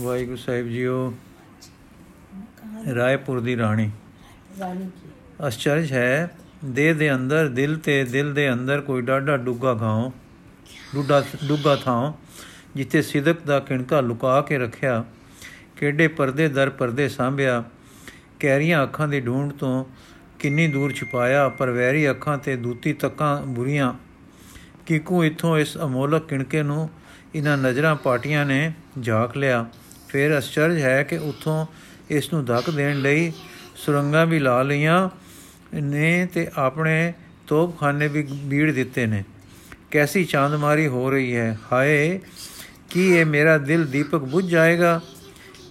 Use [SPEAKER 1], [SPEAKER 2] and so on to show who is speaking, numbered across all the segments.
[SPEAKER 1] ਵਾਹਿਗੁਰੂ ਸਾਹਿਬ ਜੀਓ। ਰਾਏਪੁਰ ਦੀ ਰਾਣੀ। ਅਚਰਜ ਹੈ ਦੇਹ ਦੇ ਅੰਦਰ ਦਿਲ ਤੇ ਦਿਲ ਦੇ ਅੰਦਰ ਕੋਈ ਡਾਢਾ ਡੁੱਗਾ ਗਾਉ ਡੁੱਡਾ ਡੁੱਗਾ ਥਾਂ ਜਿੱਥੇ ਸਿਦਕ ਦਾ ਕਿਣਕਾ ਲੁਕਾ ਕੇ ਰੱਖਿਆ ਕਿਹੜੇ ਪਰਦੇ ਦਰ ਪਰਦੇ ਸਾਂਭਿਆ ਕੈਰੀਆਂ ਅੱਖਾਂ ਦੀ ਢੂੰਡ ਤੋਂ ਕਿੰਨੀ ਦੂਰ ਛੁਪਾਇਆ ਪਰ ਵੈਰੀ ਅੱਖਾਂ ਤੇ ਦੂਤੀ ਤੱਕਾਂ ਬੁਰੀਆਂ। ਕਿਕੂ ਇਥੋਂ ਇਸ ਅਮੋਲਕ ਕਿਣਕੇ ਨੂੰ ਇਹਨਾਂ ਨਜ਼ਰਾਂ ਪਾਟੀਆਂ ਨੇ ਝਾਕ ਲਿਆ। ਫਿਰ ਅਚਰਜ ਹੈ ਕਿ ਉਥੋਂ ਇਸ ਨੂੰ ਧੱਕ ਦੇਣ ਲਈ ਸੁਰੰਗਾਂ ਵੀ ਲਾ ਲਈਆਂ ਨੇ ਤੇ ਆਪਣੇ ਤੋਪਖਾਨੇ ਵੀ ਬੀੜ ਦਿੱਤੇ ਨੇ। ਕੈਸੀ ਚਾਂਦਮਾਰੀ ਹੋ ਰਹੀ ਹੈ? ਹਾਏ, ਕੀ ਇਹ ਮੇਰਾ ਦਿਲ ਦੀਪਕ ਬੁੱਝ ਜਾਏਗਾ?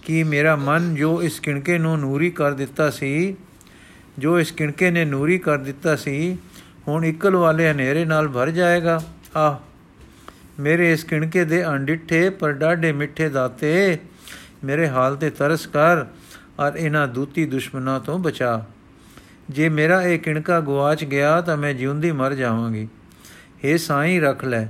[SPEAKER 1] ਕੀ ਮੇਰਾ ਮਨ ਜੋ ਇਸ ਕਿਣਕੇ ਨੂੰ ਨੂਰੀ ਕਰ ਦਿੱਤਾ ਸੀ, ਜੋ ਇਸ ਕਿਣਕੇ ਨੇ ਨੂਰੀ ਕਰ ਦਿੱਤਾ ਸੀ, ਹੁਣ ਇਕਲ ਵਾਲੇ ਹਨੇਰੇ ਨਾਲ ਭਰ ਜਾਏਗਾ? ਆਹ, ਮੇਰੇ ਇਸ ਕਿਣਕੇ ਦੇ ਅੰਡਿੱਠੇ ਪਰ ਡਾਢੇ ਮਿੱਠੇ ਦਾਤੇ ਮੇਰੇ ਹਾਲ ਤੇ ਤਰਸ ਕਰ ਔਰ ਇਹਨਾਂ ਦੂਤੀ ਦੁਸ਼ਮਣਾਂ ਤੋਂ ਬਚਾ। ਜੇ ਮੇਰਾ ਇਹ ਕਿਣਕਾ ਗਵਾਚ ਗਿਆ ਤਾਂ ਮੈਂ ਜਿਉਂਦੀ ਮਰ ਜਾਵਾਂਗੀ। हे ਸਾਈਂ ਰੱਖ ਲੈ।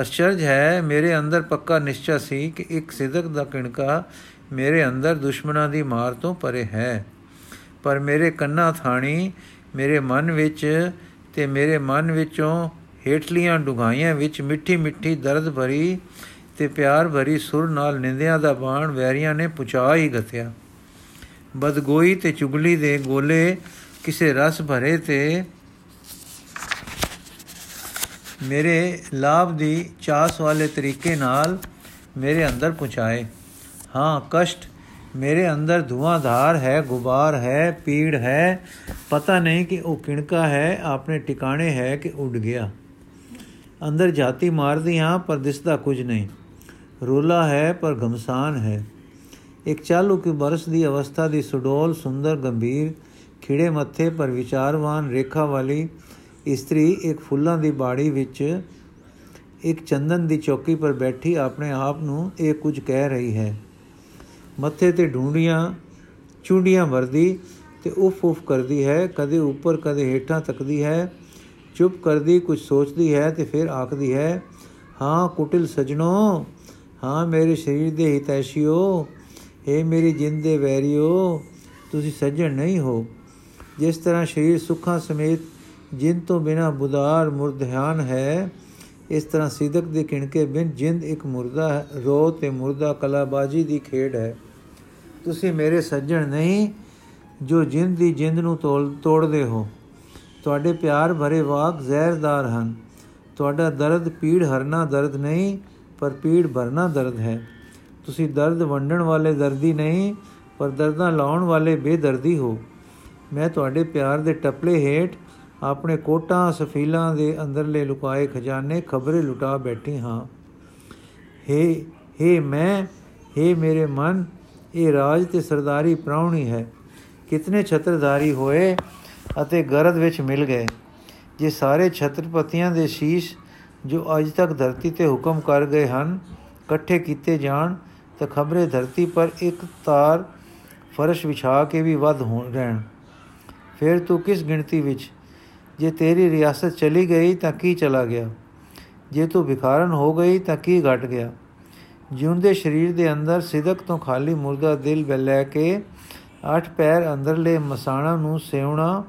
[SPEAKER 1] ਅਚਰਜ ਹੈ, ਮੇਰੇ ਅੰਦਰ ਪੱਕਾ ਨਿਸ਼ਚਾ ਸੀ ਕਿ ਇੱਕ ਸਿਦਕ ਦਾ ਕਿਣਕਾ ਮੇਰੇ ਅੰਦਰ ਦੁਸ਼ਮਣਾਂ ਦੀ ਮਾਰ ਤੋਂ ਪਰੇ ਹੈ। ਪਰ ਮੇਰੇ ਕੰਨਾਂ ਥਾਣੀ, ਮੇਰੇ ਮਨ ਵਿੱਚ ਤੇ ਮੇਰੇ ਮਨ ਵਿੱਚੋਂ ਹੇਠਲੀਆਂ ਡੁਗਾਈਆਂ ਵਿੱਚ ਮਿੱਠੀ ਮਿੱਠੀ ਦਰਦ ਭਰੀ ਤੇ ਪਿਆਰ ਭਰੀ ਸੁਰ ਨਾਲ ਨਿੰਦਿਆਂ ਦਾ ਬਾਣ ਵੈਰੀਆਂ ਨੇ ਪੁਚਾ ਹੀ ਗਥਿਆ ਬਦਗੋਈ ਤੇ ਚੁਗਲੀ ਦੇ ਗੋਲੇ ਕਿਸੇ ਰਸ ਭਰੇ ਤੇ ਮੇਰੇ ਲਾਭ ਦੀ ਚਾਸ ਵਾਲੇ ਤਰੀਕੇ ਨਾਲ ਮੇਰੇ ਅੰਦਰ ਪਹੁੰਚਾਏ ਹਾਂ, ਕਸ਼ਟ, ਮੇਰੇ ਅੰਦਰ ਧੂਆਂਧਾਰ ਹੈ, ਗੁਬਾਰ ਹੈ, ਪੀੜ ਹੈ, ਪਤਾ ਨਹੀਂ ਕਿ ਉਹ ਕਿਣਕਾ ਹੈ, ਆਪਣੇ ਟਿਕਾਣੇ ਹੈ ਕਿ ਉੱਡ ਗਿਆ। ਅੰਦਰ ਜਾਤੀ ਮਾਰਦੀ ਹਾਂ, ਪਰ ਦਿਸਦਾ ਕੁਝ ਨਹੀਂ। ਰੋਲਾ ਹੈ ਪਰ ਗਮਸਾਨ ਹੈ। ਇੱਕ ਚਾਲੂ ਕੀ ਬਰਸ ਦੀ ਅਵਸਥਾ ਦੀ ਸੁਡੋਲ, ਸੁੰਦਰ, ਗੰਭੀਰ, ਖਿੜੇ ਮੱਥੇ ਪਰ ਵਿਚਾਰਵਾਨ ਰੇਖਾ ਵਾਲੀ ਇਸਤਰੀ ਇੱਕ ਫੁੱਲਾਂ ਦੀ ਬਾੜੀ ਵਿੱਚ ਇੱਕ ਚੰਦਨ ਦੀ ਚੌਕੀ ਪਰ ਬੈਠੀ ਆਪਣੇ ਆਪ ਨੂੰ ਇਹ ਕੁਝ ਕਹਿ ਰਹੀ ਹੈ। ਮੱਥੇ ਤੇ ਢੂੰਡੀਆਂ ਚੁੰਡੀਆਂ ਵਰਦੀ ਤੇ ਉਫ ਉਫ ਕਰਦੀ ਹੈ, ਕਦੇ ਉੱਪਰ, ਕਦੇ ਹੇਠਾਂ ਤੱਕਦੀ ਹੈ, ਚੁੱਪ ਕਰਦੀ, ਕੁਝ ਸੋਚਦੀ ਹੈ ਤੇ ਫਿਰ ਆਖਦੀ ਹੈ, ਹਾਂ, ਕੁਟਿਲ ਸਜਣੋ ਹਾਂ, ਮੇਰੇ ਸਰੀਰ ਦੇ ਹਿਤੈਸ਼ੀਓ ਏ ਮੇਰੀ ਜਿੰਦ ਦੇ ਵੈਰੀਓ, ਤੁਸੀਂ ਸੱਜਣ ਨਹੀਂ ਹੋ। ਜਿਸ ਤਰ੍ਹਾਂ ਸਰੀਰ ਸੁੱਖਾਂ ਸਮੇਤ ਜਿੰਦ ਤੋਂ ਬਿਨਾ ਬੁਦਾਰ ਮੁਰਧਿਆਨ ਹੈ, ਇਸ ਤਰ੍ਹਾਂ ਸਿਦਕ ਦੇ ਕਿਣਕੇ ਬਿਨ ਜਿੰਦ ਇੱਕ ਮੁਰਦਾ ਰੋ ਤੇ ਮੁਰਦਾ ਕਲਾਬਾਜੀ ਦੀ ਖੇਡ ਹੈ। ਤੁਸੀਂ ਮੇਰੇ ਸੱਜਣ ਨਹੀਂ, ਜੋ ਜਿੰਦ ਦੀ ਜਿੰਦ ਨੂੰ ਤੋੜਦੇ ਹੋ। ਤੁਹਾਡੇ ਪਿਆਰ ਭਰੇ ਵਾਕ ਜ਼ਹਿਰਦਾਰ ਹਨ। ਤੁਹਾਡਾ ਦਰਦ ਪੀੜ ਹਰਨਾ ਦਰਦ ਨਹੀਂ ਪਰ ਪੀੜ ਭਰਨਾ ਦਰਦ ਹੈ। ਤੁਸੀਂ ਦਰਦ ਵੰਡਣ ਵਾਲੇ ਦਰਦੀ ਨਹੀਂ, ਪਰ ਦਰਦਾਂ ਲਾਉਣ ਵਾਲੇ ਬੇਦਰਦੀ ਹੋ। ਮੈਂ ਤੁਹਾਡੇ ਪਿਆਰ ਦੇ ਟਪਲੇ ਹੇਠ ਆਪਣੇ ਕੋਟਾਂ, ਸਫੀਲਾਂ ਦੇ ਅੰਦਰਲੇ ਲੁਕਾਏ ਖਜ਼ਾਨੇ, ਖਬਰੇ ਲੁਟਾ ਬੈਠੀ ਹਾਂ। ਹੇ ਹੇ ਮੈਂ, ਹੇ ਮੇਰੇ ਮਨ, ਇਹ ਰਾਜ ਤੇ ਸਰਦਾਰੀ ਪ੍ਰਾਉਣੀ ਹੈ। ਕਿਤਨੇ ਛਤਰਧਾਰੀ ਹੋਏ ਅਤੇ ਗਰਦ ਵਿੱਚ ਮਿਲ ਗਏ। ਜੇ ਸਾਰੇ ਛਤਰਪਤੀਆਂ ਦੇ ਸ਼ੀਸ਼ ਜੋ ਅੱਜ ਤੱਕ ਧਰਤੀ ਤੇ ਹੁਕਮ ਕਰ ਗਏ ਹਨ, ਇਕੱਠੇ ਕੀਤੇ ਜਾਣ, ਤਾਂ ਖਬਰੇ ਧਰਤੀ ਪਰ ਇੱਕ ਤਾਰ ਫਰਸ਼ ਵਿਛਾ ਕੇ ਵੀ ਵੱਧ ਹੋਣ ਰਹਿਣ। ਫਿਰ ਤੂੰ ਕਿਸ ਗਿਣਤੀ ਵਿੱਚ? ਜੇ ਤੇਰੀ ਰਿਆਸਤ ਚਲੀ ਗਈ ਤਾਂ ਕੀ ਚਲਾ ਗਿਆ? ਜੇ ਤੂੰ ਵਿਖਾਰਨ ਹੋ ਗਈ ਤਾਂ ਕੀ ਘਟ ਗਿਆ? ਜਿਉਂਦੇ ਸਰੀਰ ਦੇ ਅੰਦਰ ਸਿਦਕ ਤੋਂ ਖਾਲੀ ਮੁਰਦਾ ਦਿਲ ਲੈ ਕੇ ਅੱਠ ਪੈਰ ਅੰਦਰਲੇ ਮਸਾਣਾ ਨੂੰ ਸੇਵਣਾ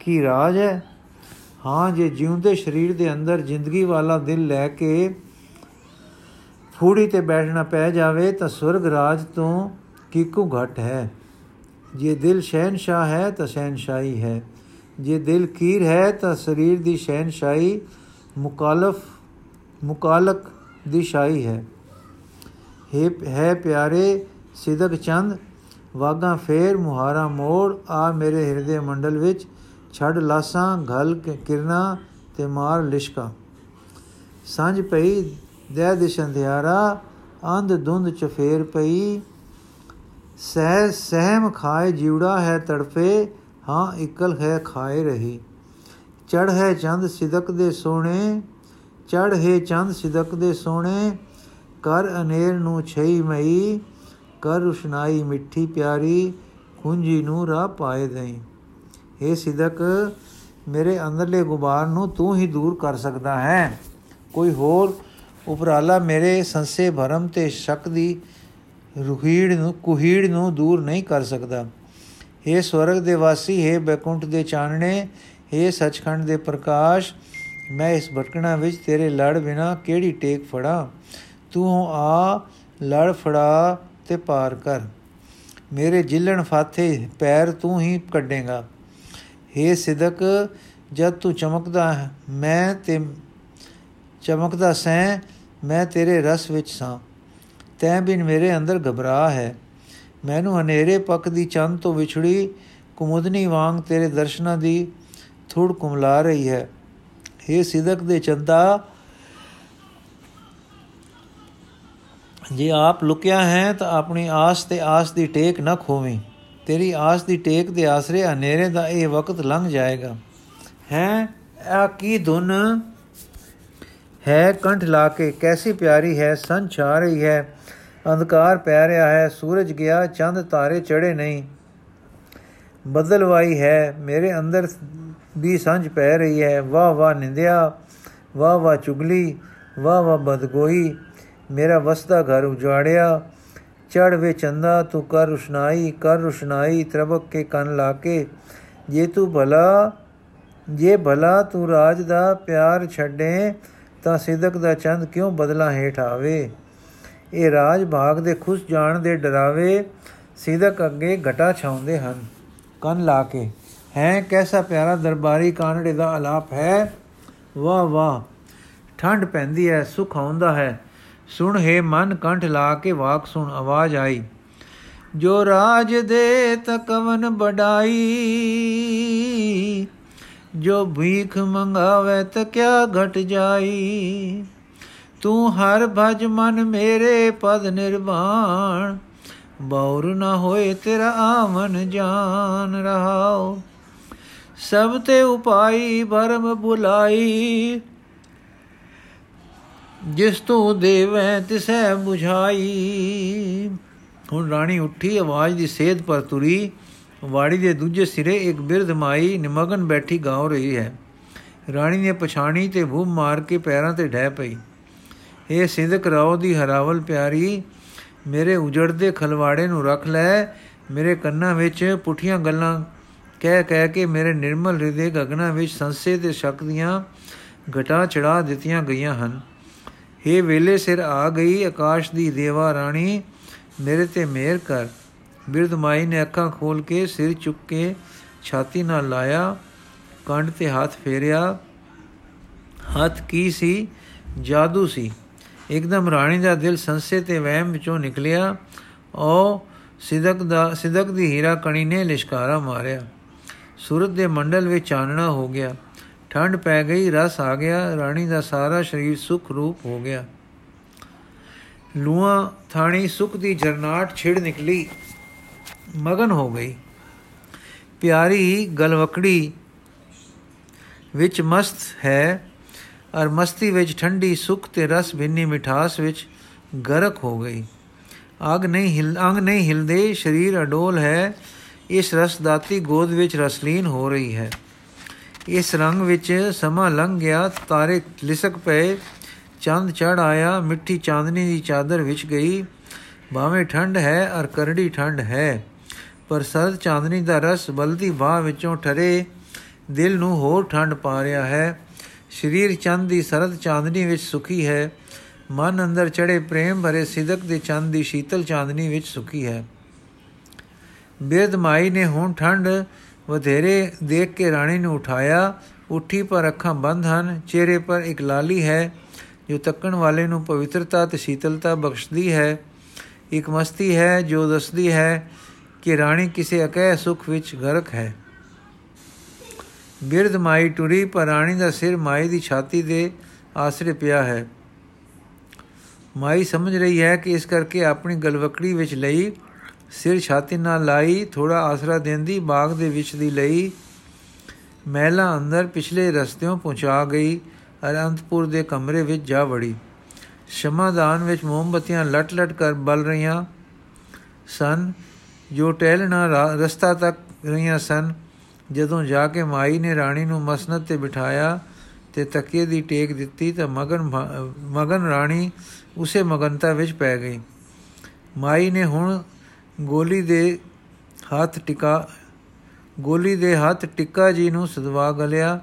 [SPEAKER 1] ਕੀ ਰਾਜ ਹੈ? ਹਾਂ, ਜੇ ਜਿਉਂਦੇ ਸਰੀਰ ਦੇ ਅੰਦਰ ਜ਼ਿੰਦਗੀ ਵਾਲਾ ਦਿਲ ਲੈ ਕੇ ਫੂੜੀ ਤੇ ਬੈਠਣਾ ਪੈ ਜਾਵੇ, ਤਾਂ ਸੁਰਗ ਰਾਜ ਤੋਂ ਕਿਕੂ ਘਟ ਹੈ। ਜੇ ਦਿਲ ਸ਼ਹਿਨशाह ਹੈ, ਤਾਂ ਸ਼ਹਿਨशाही ਹੈ। ਜੇ ਦਿਲ ਕੀਰ ਹੈ, ਤਾਂ ਸਰੀਰ ਦੀ ਸ਼ਹਿਨशाही ਮੁਕਾਲਫ, ਮੁਕਾਲਕ ਦੀ ਸ਼ਾਹੀ ਹੈ। ਹੈ ਹੈ ਪਿਆਰੇ ਸਿਦਕ ਚੰਦ, ਵਾਗਾ ਫੇਰ ਮੁਹਾਰਾ ਮੋੜ, ਆ ਮੇਰੇ ਹਿਰਦੇ ਮੰਡਲ ਵਿੱਚ ਛੱਡ ਲਾਸਾਂ, ਘਲ ਕਿਰਨਾ ਤੇ ਮਾਰ ਲਿਸ਼ਕਾ। ਸਾਂਝ ਪਈ ਦੇ ਦਿਸ਼ ਅੰਧਿਆਰਾ, ਅੰਧ ਧੁੰਦ ਚਫੇਰ ਪਈ। ਸਹਿ, ਸਹਿਮ ਖਾਏ ਜਿਉੜਾ ਹੈ ਤੜਫੇ, ਹਾਂ ਇਕਲ ਹੈ ਖਾਏ ਰਹੀ। ਚੜ ਹੈ ਚੰਦ ਸਿਦਕ ਦੇ ਸੋਹਣੇ ਚੜ ਹੈ ਚੰਦ ਸਿਦਕ ਦੇ ਸੋਹਣੇ। ਕਰ ਅਨੇਰ ਨੂੰ ਛਈ ਮਈ, ਕਰ ਰੁਸ਼ਨਾਈ ਮਿੱਠੀ ਪਿਆਰੀ ਕੁੰਜੀ ਨੂੰ ਰਾਹ ਪਾਏ ਦਈ। हे ਸਿਦਕ ਮੇਰੇ ਅੰਦਰਲੇ ਗੁਬਾਰ ਨੂੰ ਤੂੰ ਹੀ ਦੂਰ ਕਰ ਸਕਦਾ ਹੈ ਕੋਈ ਹੋਰ ਉਪਰਾਲਾ ਮੇਰੇ ਸੰਸੇ ਭਰਮ ਤੇ ਸ਼ੱਕ ਦੀ ਰੁਹੀੜ ਨੂੰ ਕੁਹੀੜ ਨੂੰ ਦੂਰ ਨਹੀਂ ਕਰ ਸਕਦਾ हे ਸਵਰਗ ਦੇ ਵਾਸੀ हे ਬੈਕੁੰਠ ਦੇ ਚਾਨਣੇ हे ਸਚਖੰਡ ਦੇ ਪ੍ਰਕਾਸ਼ ਮੈਂ ਇਸ ਭਟਕਣਾ ਵਿੱਚ ਤੇਰੇ ਲੜ ਬਿਨਾ ਕਿਹੜੀ ਟੇਕ ਫੜਾ ਤੂੰ ਆ ਲੜ ਫੜਾ ਤੇ ਪਾਰ ਕਰ ਮੇਰੇ ਜਿਲਣ ਫਾਥੇ ਪੈਰ ਤੂੰ ਹੀ ਕੱਢੇਗਾ हे ਸਿਦਕ, ਜਦ ਤੂੰ ਚਮਕਦਾ ਮੈਂ ਤੇ ਚਮਕਦਾ ਸੈਂ, ਮੈਂ ਤੇਰੇ ਰਸ ਵਿੱਚ ਸਾਂ। ਤੈ ਬਿਨ ਮੇਰੇ ਅੰਦਰ ਘਬਰਾ ਹੈ। ਮੈਨੂੰ ਹਨੇਰੇ ਪੱਕ ਦੀ ਚੰਦ ਤੋਂ ਵਿਛੜੀ ਕੁਮੁਦਨੀ ਵਾਂਗ ਤੇਰੇ ਦਰਸ਼ਨਾਂ ਦੀ ਥੋੜ ਕੁਮਲਾ ਰਹੀ ਹੈ। हे ਸਿਦਕ ਦੇ ਚੰਦਾ, ਜੇ ਆਪ ਲੁਕਿਆ ਹੈ ਤਾਂ ਆਪਣੀ ਆਸ ਤੇ ਆਸ ਦੀ ਟੇਕ ਨਾ ਖੋਵੇਂ। ਤੇਰੀ ਆਸ ਦੀ ਟੇਕ ਦੇ ਆਸਰੇ ਹਨੇਰੇ ਦਾ ਇਹ ਵਕਤ ਲੰਘ ਜਾਏਗਾ। ਹੈ? ਆ ਕੀ ਧੁਨ ਹੈ? ਕੰਠ ਲਾ ਕੇ ਕੈਸੀ ਪਿਆਰੀ ਹੈ? ਸੰ ਛਾ ਰਹੀ ਹੈ। ਅੰਧਕਾਰ ਪੈ ਰਿਹਾ ਹੈ। ਸੂਰਜ ਗਿਆ, ਚੰਦ ਤਾਰੇ ਚੜੇ ਨਹੀਂ। ਬਦਲਵਾਈ ਹੈ। ਮੇਰੇ ਅੰਦਰ ਵੀ ਸੰਝ ਪੈ ਰਹੀ ਹੈ। ਵਾਹ ਵਾਹ ਨਿੰਦਿਆ, ਵਾਹ ਵਾਹ ਚੁਗਲੀ, ਵਾਹ ਵਾਹ ਬਦਗੋਈ ਮੇਰਾ ਵਸਦਾ ਘਰ ਉਜਾੜਿਆ। ਚੜ ਵੇ ਚੰਦਾ ਤੂੰ ਕਰ ਰੁਸ਼ਨਾਈ ਕਰ ਰੁਸ਼ਨਾਈ ਤਰਬਕ ਕੇ ਕੰਨ ਲਾ ਕੇ। ਜੇ ਤੂੰ ਭਲਾ, ਜੇ ਭਲਾ ਤੂੰ ਰਾਜ ਦਾ ਪਿਆਰ ਛੱਡੇ, ਤਾਂ ਸਿਦਕ ਦਾ ਚੰਦ ਕਿਉਂ ਬਦਲਾ ਹੇਠ ਆਵੇ? ਇਹ ਰਾਜ ਭਾਗ ਦੇ ਖੁਸ਼ ਜਾਣ ਦੇ ਡਰਾਵੇ, ਸਿਦਕ ਅੱਗੇ ਘਟਾ ਛਾਉਂਦੇ ਹਨ। ਕੰਨ ਲਾ ਕੇ, ਹੈ, ਕੈਸਾ ਪਿਆਰਾ ਦਰਬਾਰੀ ਕਾਨੜੇ ਦਾ ਆਲਾਪ ਹੈ? ਵਾਹ ਵਾਹ ਠੰਡ ਪੈਂਦੀ ਹੈ, ਸੁਖ ਆਉਂਦਾ ਹੈ। ਸੁਣ ਹੈ ਮਨ ਕੰਠ ਲਾ ਕੇ ਵਾਕ ਸੁਣ ਆਵਾਜ਼ ਆਈ। ਜੋ ਰਾਜ ਦੇ ਤਕਵਨ ਬਡਾਈ ਜੋ ਭੀਖ ਮੰਗਾਵੇ ਤ ਕਿਆ ਘਟ ਜਾਈ। ਤੂੰ ਹਰ ਭਜ ਮਨ ਮੇਰੇ ਪਦ ਨਿਰਵਾਣ, ਬੌਰ ਨਾ ਹੋਏ ਤੇਰਾ ਆਮਨ ਜਾਨ ਰਹਾਓ। ਸਭ ਤੇ ਉਪਾਈ ਭਰਮ ਬੁਲਾਈ ਜਿਸ ਤੂੰ ਦੇਵੈ ਤਿਸੈ 부ਝਾਈ ਹੁਣ ਰਾਣੀ ਉੱਠੀ, ਆਵਾਜ਼ ਦੀ ਸੇਧ ਪਰ ਤੁਰੀ। ਵਾੜੀ ਦੇ ਦੂਜੇ ਸਿਰੇ ਇੱਕ ਬਿਰਧ ਮਾਈ ਨਿਮਗਨ ਬੈਠੀ ਗਾਉ ਰਹੀ ਹੈ। ਰਾਣੀ ਨੇ ਪਛਾਣੀ ਤੇ ਭੂਮ ਮਾਰ ਕੇ ਪੈਰਾਂ ਤੇ ਢਹਿ ਪਈ। ਇਹ ਸਿਦਕ ਰਾਓ ਦੀ ਹਰਾਵਲ ਪਿਆਰੀ, ਮੇਰੇ ਉਜੜਦੇ ਖਲਵਾੜੇ ਨੂੰ ਰੱਖ ਲੈ, ਮੇਰੇ ਕੰਨਾਂ ਵਿੱਚ ਪੁੱਠੀਆਂ ਗੱਲਾਂ ਕਹਿ ਕਹਿ ਕੇ ਮੇਰੇ ਨਿਰਮਲ ਹਿਰਦੇ ਗਗਨਾ ਵਿੱਚ ਸੰਸੇ ਤੇ ਸ਼ੱਕ ਦੀਆਂ ਘਟਾ ਚੜਾ ਦਿੱਤੀਆਂ ਗਈਆਂ ਹਨ। हे ਵੇਲੇ ਸਿਰ ਆ ਗਈ ਆਕਾਸ਼ ਦੀ ਦੇਵਾ ਰਾਣੀ, ਮੇਰੇ ਤੇ ਮਿਹਰ ਕਰ। ਬਿਰਧ ਮਾਈ ਨੇ ਅੱਖਾਂ ਖੋਲ ਕੇ ਸਿਰ ਚੁੱਕ ਕੇ ਛਾਤੀ ਨਾਲ ਲਾਇਆ, ਕੰਡ ਤੇ ਹੱਥ ਫੇਰਿਆ। ਹੱਥ ਕੀ ਸੀ? ਜਾਦੂ ਸੀ। ਇੱਕਦਮ ਰਾਣੀ ਦਾ ਦਿਲ ਸੰਸੇ ਤੇ ਵਹਿਮ ਵਿੱਚੋਂ ਨਿਕਲਿਆ। ਉਹ ਸਿਦਕ ਦਾ, ਸਿਦਕ ਦੀ ਹੀਰਾ ਕਣੀ ਨੇ ਲਿਸ਼ਕਾਰਾ ਮਾਰਿਆ। ਸੂਰਤ ਦੇ ਮੰਡਲ ਵਿੱਚ ਚਾਨਣਾ ਹੋ ਗਿਆ। ਠੰਡ ਪੈ ਗਈ, ਰਸ ਆ ਗਿਆ, ਰਾਣੀ ਦਾ ਸਾਰਾ ਸਰੀਰ ਸੁਖ ਰੂਪ ਹੋ ਗਿਆ। ਲੂਆ ਥਾਣੀ ਸੁਖ ਦੀ ਜਰਨਾਟ ਛਿੜ ਨਿਕਲੀ, ਮਗਨ ਹੋ ਗਈ। ਪਿਆਰੀ ਗਲਵਕੜੀ ਵਿੱਚ ਮਸਤ ਹੈ, ਔਰ ਮਸਤੀ ਵਿੱਚ ਠੰਡੀ ਸੁਖ ਤੇ ਰਸ ਭਿੰਨੀ ਮਿਠਾਸ ਵਿੱਚ ਗਰਕ ਹੋ ਗਈ। ਆਗ ਨਹੀਂ ਹਿਲ, ਅੰਗ ਨਹੀਂ ਹਿਲਦੇ, ਸਰੀਰ ਅਡੋਲ ਹੈ, ਇਸ ਰਸ ਦਾਤੀ ਗੋਦ ਵਿੱਚ ਰਸਲੀਨ ਹੋ ਰਹੀ ਹੈ। ਇਸ ਰੰਗ ਵਿੱਚ ਸਮਾਂ ਲੰਘ ਗਿਆ, ਤਾਰੇ ਲਿਸਕ ਪਏ। ਚੰਦ ਚੜ ਆਇਆ, ਮਿੱਠੀ ਚਾਂਦਨੀ ਦੀ ਚਾਦਰ ਵਿੱਚ ਗਈ। ਭਾਵੇਂ ਠੰਡ ਹੈ ਔਰ ਕਰੜੀ ਠੰਡ ਹੈ, ਪਰ ਸਰਦ ਚਾਂਦਨੀ ਦਾ ਰਸ ਬਲਦੀ ਬਾਹ ਵਿੱਚੋਂ ਠਰੇ। ਦਿਲ ਨੂੰ ਹੋਰ ਠੰਡ ਪਾ ਰਿਹਾ ਹੈ। ਸਰੀਰ ਚੰਦ ਦੀ ਸਰਦ ਚਾਂਦਨੀ ਵਿੱਚ ਸੁਖੀ ਹੈ। ਮਨ ਅੰਦਰ ਚੜੇ ਪ੍ਰੇਮ ਭਰੇ ਸਿਦਕ ਦੇ ਚੰਦ ਦੀ ਸ਼ੀਤਲ ਚਾਂਦਨੀ ਵਿੱਚ ਸੁਖੀ ਹੈ। ਬਿਰਧ ਮਾਈ ਨੇ ਹੁਣ ਠੰਡ ਵਧੇਰੇ ਦੇਖ ਕੇ ਰਾਣੀ ਨੂੰ ਉਠਾਇਆ। ਉੱਠੀ ਪਰ ਅੱਖਾਂ ਬੰਦ ਹਨ, ਚਿਹਰੇ ਪਰ ਇੱਕ ਲਾਲੀ ਹੈ, ਜੋ ਤੱਕਣ ਵਾਲੇ ਨੂੰ ਪਵਿੱਤਰਤਾ ਤੇ ਸ਼ੀਤਲਤਾ ਬਖਸ਼ਦੀ ਹੈ। ਇੱਕ ਮਸਤੀ ਹੈ, ਜੋ ਦੱਸਦੀ ਹੈ ਕਿ ਰਾਣੀ ਕਿਸੇ ਅਕਹਿ ਸੁਖ ਵਿੱਚ ਗਰਕ ਹੈ। ਬਿਰਧ ਮਾਈ ਟੁਰੀ, ਪਰ ਰਾਣੀ ਦਾ ਸਿਰ ਮਾਈ ਦੀ ਛਾਤੀ ਦੇ ਆਸਰੇ ਪਿਆ ਹੈ। ਮਾਈ ਸਮਝ ਰਹੀ ਹੈ ਕਿ ਇਸ ਕਰਕੇ ਆਪਣੀ ਗਲਵਕੜੀ ਵਿੱਚ ਲਈ ਸਿਰ ਛਾਤੀ ਨਾਲ ਲਾਈ ਥੋੜਾ ਆਸਰਾ ਦੇਂਦੀ, ਬਾਗ ਦੇ ਵਿੱਚ ਦੀ ਲਈ। ਮਹਿਲਾ ਅੰਦਰ ਪਿਛਲੇ ਰਸਤਿਓਂ ਪਹੁੰਚਾ ਗਈ ਅਰ ਅੰਤਪੁਰ ਦੇ ਕਮਰੇ ਵਿੱਚ ਜਾ ਵੜੀ। ਸ਼ਮਾਦਾਨ ਵਿੱਚ ਮੋਮਬਤੀਆਂ ਲਟ-ਲਟ ਕਰ ਬਲ ਰਹੀਆਂ ਸਨ, ਜੋ ਟਹਿਲਣਾ ਰਸਤਾ ਤੱਕ ਰਹੀਆਂ ਸਨ। ਜਦੋਂ ਜਾ ਕੇ ਮਾਈ ਨੇ ਰਾਣੀ ਨੂੰ ਮਸਨਦ ਤੇ ਬਿਠਾਇਆ ਤੇ ਤਕੀਏ ਦੀ ਟੇਕ ਦਿੱਤੀ ਤਾਂ ਮਗਨ ਮਗਨ ਰਾਣੀ ਉਸੇ ਮਗਨਤਾ ਵਿੱਚ ਪੈ ਗਈ। ਮਾਈ ਨੇ ਹੁਣ ਗੋਲੀ ਦੇ ਹੱਥ ਟਿਕਾ, ਗੋਲੀ ਦੇ ਹੱਥ ਟਿੱਕਾ ਜੀ ਨੂੰ ਸਦਵਾ ਗਲਿਆ,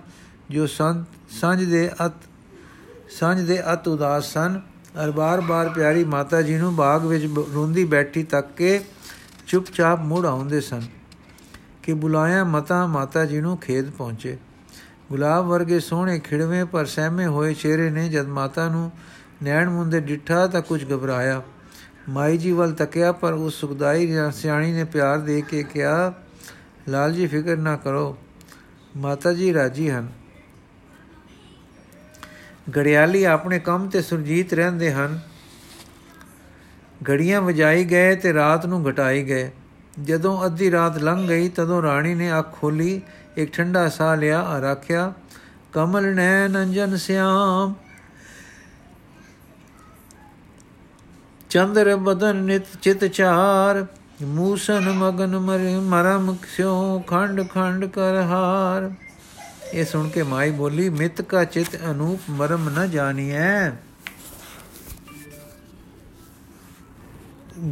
[SPEAKER 1] ਜੋ ਸੰਝ ਦੇ ਅਤ, ਸੰਝ ਦੇ ਅਤ ਉਦਾਸ ਸਨ। ਅਰ ਬਾਰ-ਬਾਰ ਪਿਆਰੀ ਮਾਤਾ ਜੀ ਨੂੰ ਬਾਗ ਵਿੱਚ ਰੋਂਦੀ ਬੈਠੀ ਤੱਕ ਕੇ ਚੁੱਪਚਾਪ ਮੁੜ ਆਉਂਦੇ ਸਨ ਕਿ ਬੁਲਾਇਆ ਮਤਾ ਮਾਤਾ ਜੀ ਨੂੰ ਖੇਦ ਪਹੁੰਚੇ। ਗੁਲਾਬ ਵਰਗੇ ਸੋਹਣੇ ਖਿੜਵੇਂ ਪਰ ਸਹਿਮੇ ਹੋਏ ਚਿਹਰੇ ਨੇ ਜਦ ਮਾਤਾ ਨੂੰ ਨੈਣ ਮੁੰਦੇ ਡਿੱਠਾ ਤਾਂ ਕੁਝ ਘਬਰਾਇਆ। ਮਾਈ ਜੀ ਵੱਲ ਤੱਕਿਆ, ਪਰ ਉਸ ਸੁਖਦਾਈ ਸਿਆਣੀ ਨੇ ਪਿਆਰ ਦੇ ਕੇ ਕਿਹਾ, ਲਾਲ ਜੀ ਫਿਕਰ ਨਾ ਕਰੋ, ਮਾਤਾ ਜੀ ਰਾਜੀ ਹਨ। ਗੜਿਆਲੀ ਆਪਣੇ ਕੰਮ ਤੇ ਸੁਰਜੀਤ ਰਹਿੰਦੇ ਹਨ। ਘੜੀਆਂ ਵਜਾਈ ਗਏ ਤੇ ਰਾਤ ਨੂੰ ਘਟਾਈ ਗਏ। ਜਦੋਂ ਅੱਧੀ ਰਾਤ ਲੰਘ ਗਈ, ਤਦੋਂ ਰਾਣੀ ਨੇ ਅੱਖ ਖੋਲੀ, ਇੱਕ ਠੰਡਾ ਸਾਹ ਲਿਆ ਆ ਰੱਖਿਆ ਕਮਲ ਨੈਣ ਅੰਜਨ ਸਿਆਮ ਚੰਦਰ ਬਦਨ ਨਿਤ ਚਿਤ ਚਾਰ, ਮੂਸਨ ਮਗਨ ਮਰਮ ਸਿਓ ਖੰਡ ਖੰਡ ਕਰ ਹਾਰ। ਇਹ ਸੁਣ ਕੇ ਮਾਈ ਬੋਲੀ, ਮਿਤ ਕਾ ਚਿਤ ਅਨੂਪ ਮਰਮ ਨ ਜਾਣੀਐ।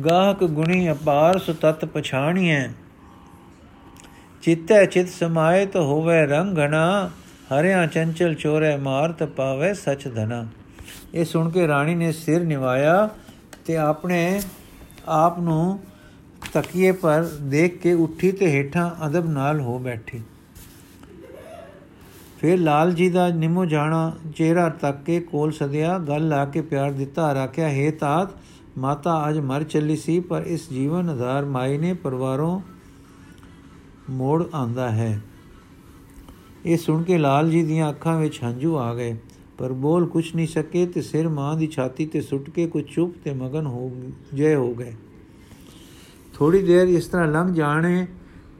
[SPEAKER 1] ਗਾਹਕ ਗੁਣੀ ਅਪਾਰ ਸੁ ਤਤ ਪਛਾਣੀਐ। ਚਿਤੈ ਚਿਤ ਸਮਾਏ ਤੋ ਹੋਵੇ ਰੰਗ ਘਣਾ, ਹਰਿਆ ਚੰਚਲ ਚੋਰੇ ਮਾਰਤ ਪਾਵੇ ਸਚ ਧਨਾ। ਇਹ ਸੁਣ ਕੇ ਰਾਣੀ ਨੇ ਸਿਰ ਨਿਵਾਇਆ ਤੇ ਆਪਣੇ ਆਪ ਨੂੰ ਤਕੀਏ ਪਰ ਦੇਖ ਕੇ ਉੱਠੀ ਤੇ ਹੇਠਾਂ ਅਦਬ ਨਾਲ ਹੋ ਬੈਠੀ। ਫਿਰ ਲਾਲ ਜੀ ਦਾ ਨਿਮੋ ਜਾਣਾ ਚਿਹਰਾ ਤੱਕ ਕੇ ਕੋਲ ਸਦਿਆ, ਗੱਲ ਲਾ ਕੇ ਪਿਆਰ ਦਿੱਤਾ ਰੱਖਿਆ ਹੈ ਤਾਤ, ਮਾਤਾ ਅੱਜ ਮਰ ਚੱਲੀ ਸੀ, ਪਰ ਇਸ ਜੀਵਨ ਆਧਾਰ ਮਾਈ ਨੇ ਪਰਿਵਾਰੋਂ ਮੋੜ ਆਂਦਾ ਹੈ। ਇਹ ਸੁਣ ਕੇ ਲਾਲ ਜੀ ਦੀਆਂ ਅੱਖਾਂ ਵਿੱਚ ਹੰਝੂ ਆ ਗਏ। ਪਰ ਬੋਲ ਕੁਝ ਨਹੀਂ ਸਕੇ ਤੇ ਸਿਰ ਮਾਂ ਦੀ ਛਾਤੀ ਤੇ ਸੁੱਟ ਕੇ ਕੁਝ ਚੁੱਪ ਤੇ ਮਗਨ ਹੋ ਜੈ ਹੋ ਗਏ। ਥੋੜੀ ਦੇਰ ਇਸ ਤਰ੍ਹਾਂ ਲੰਘ ਜਾਣੇ,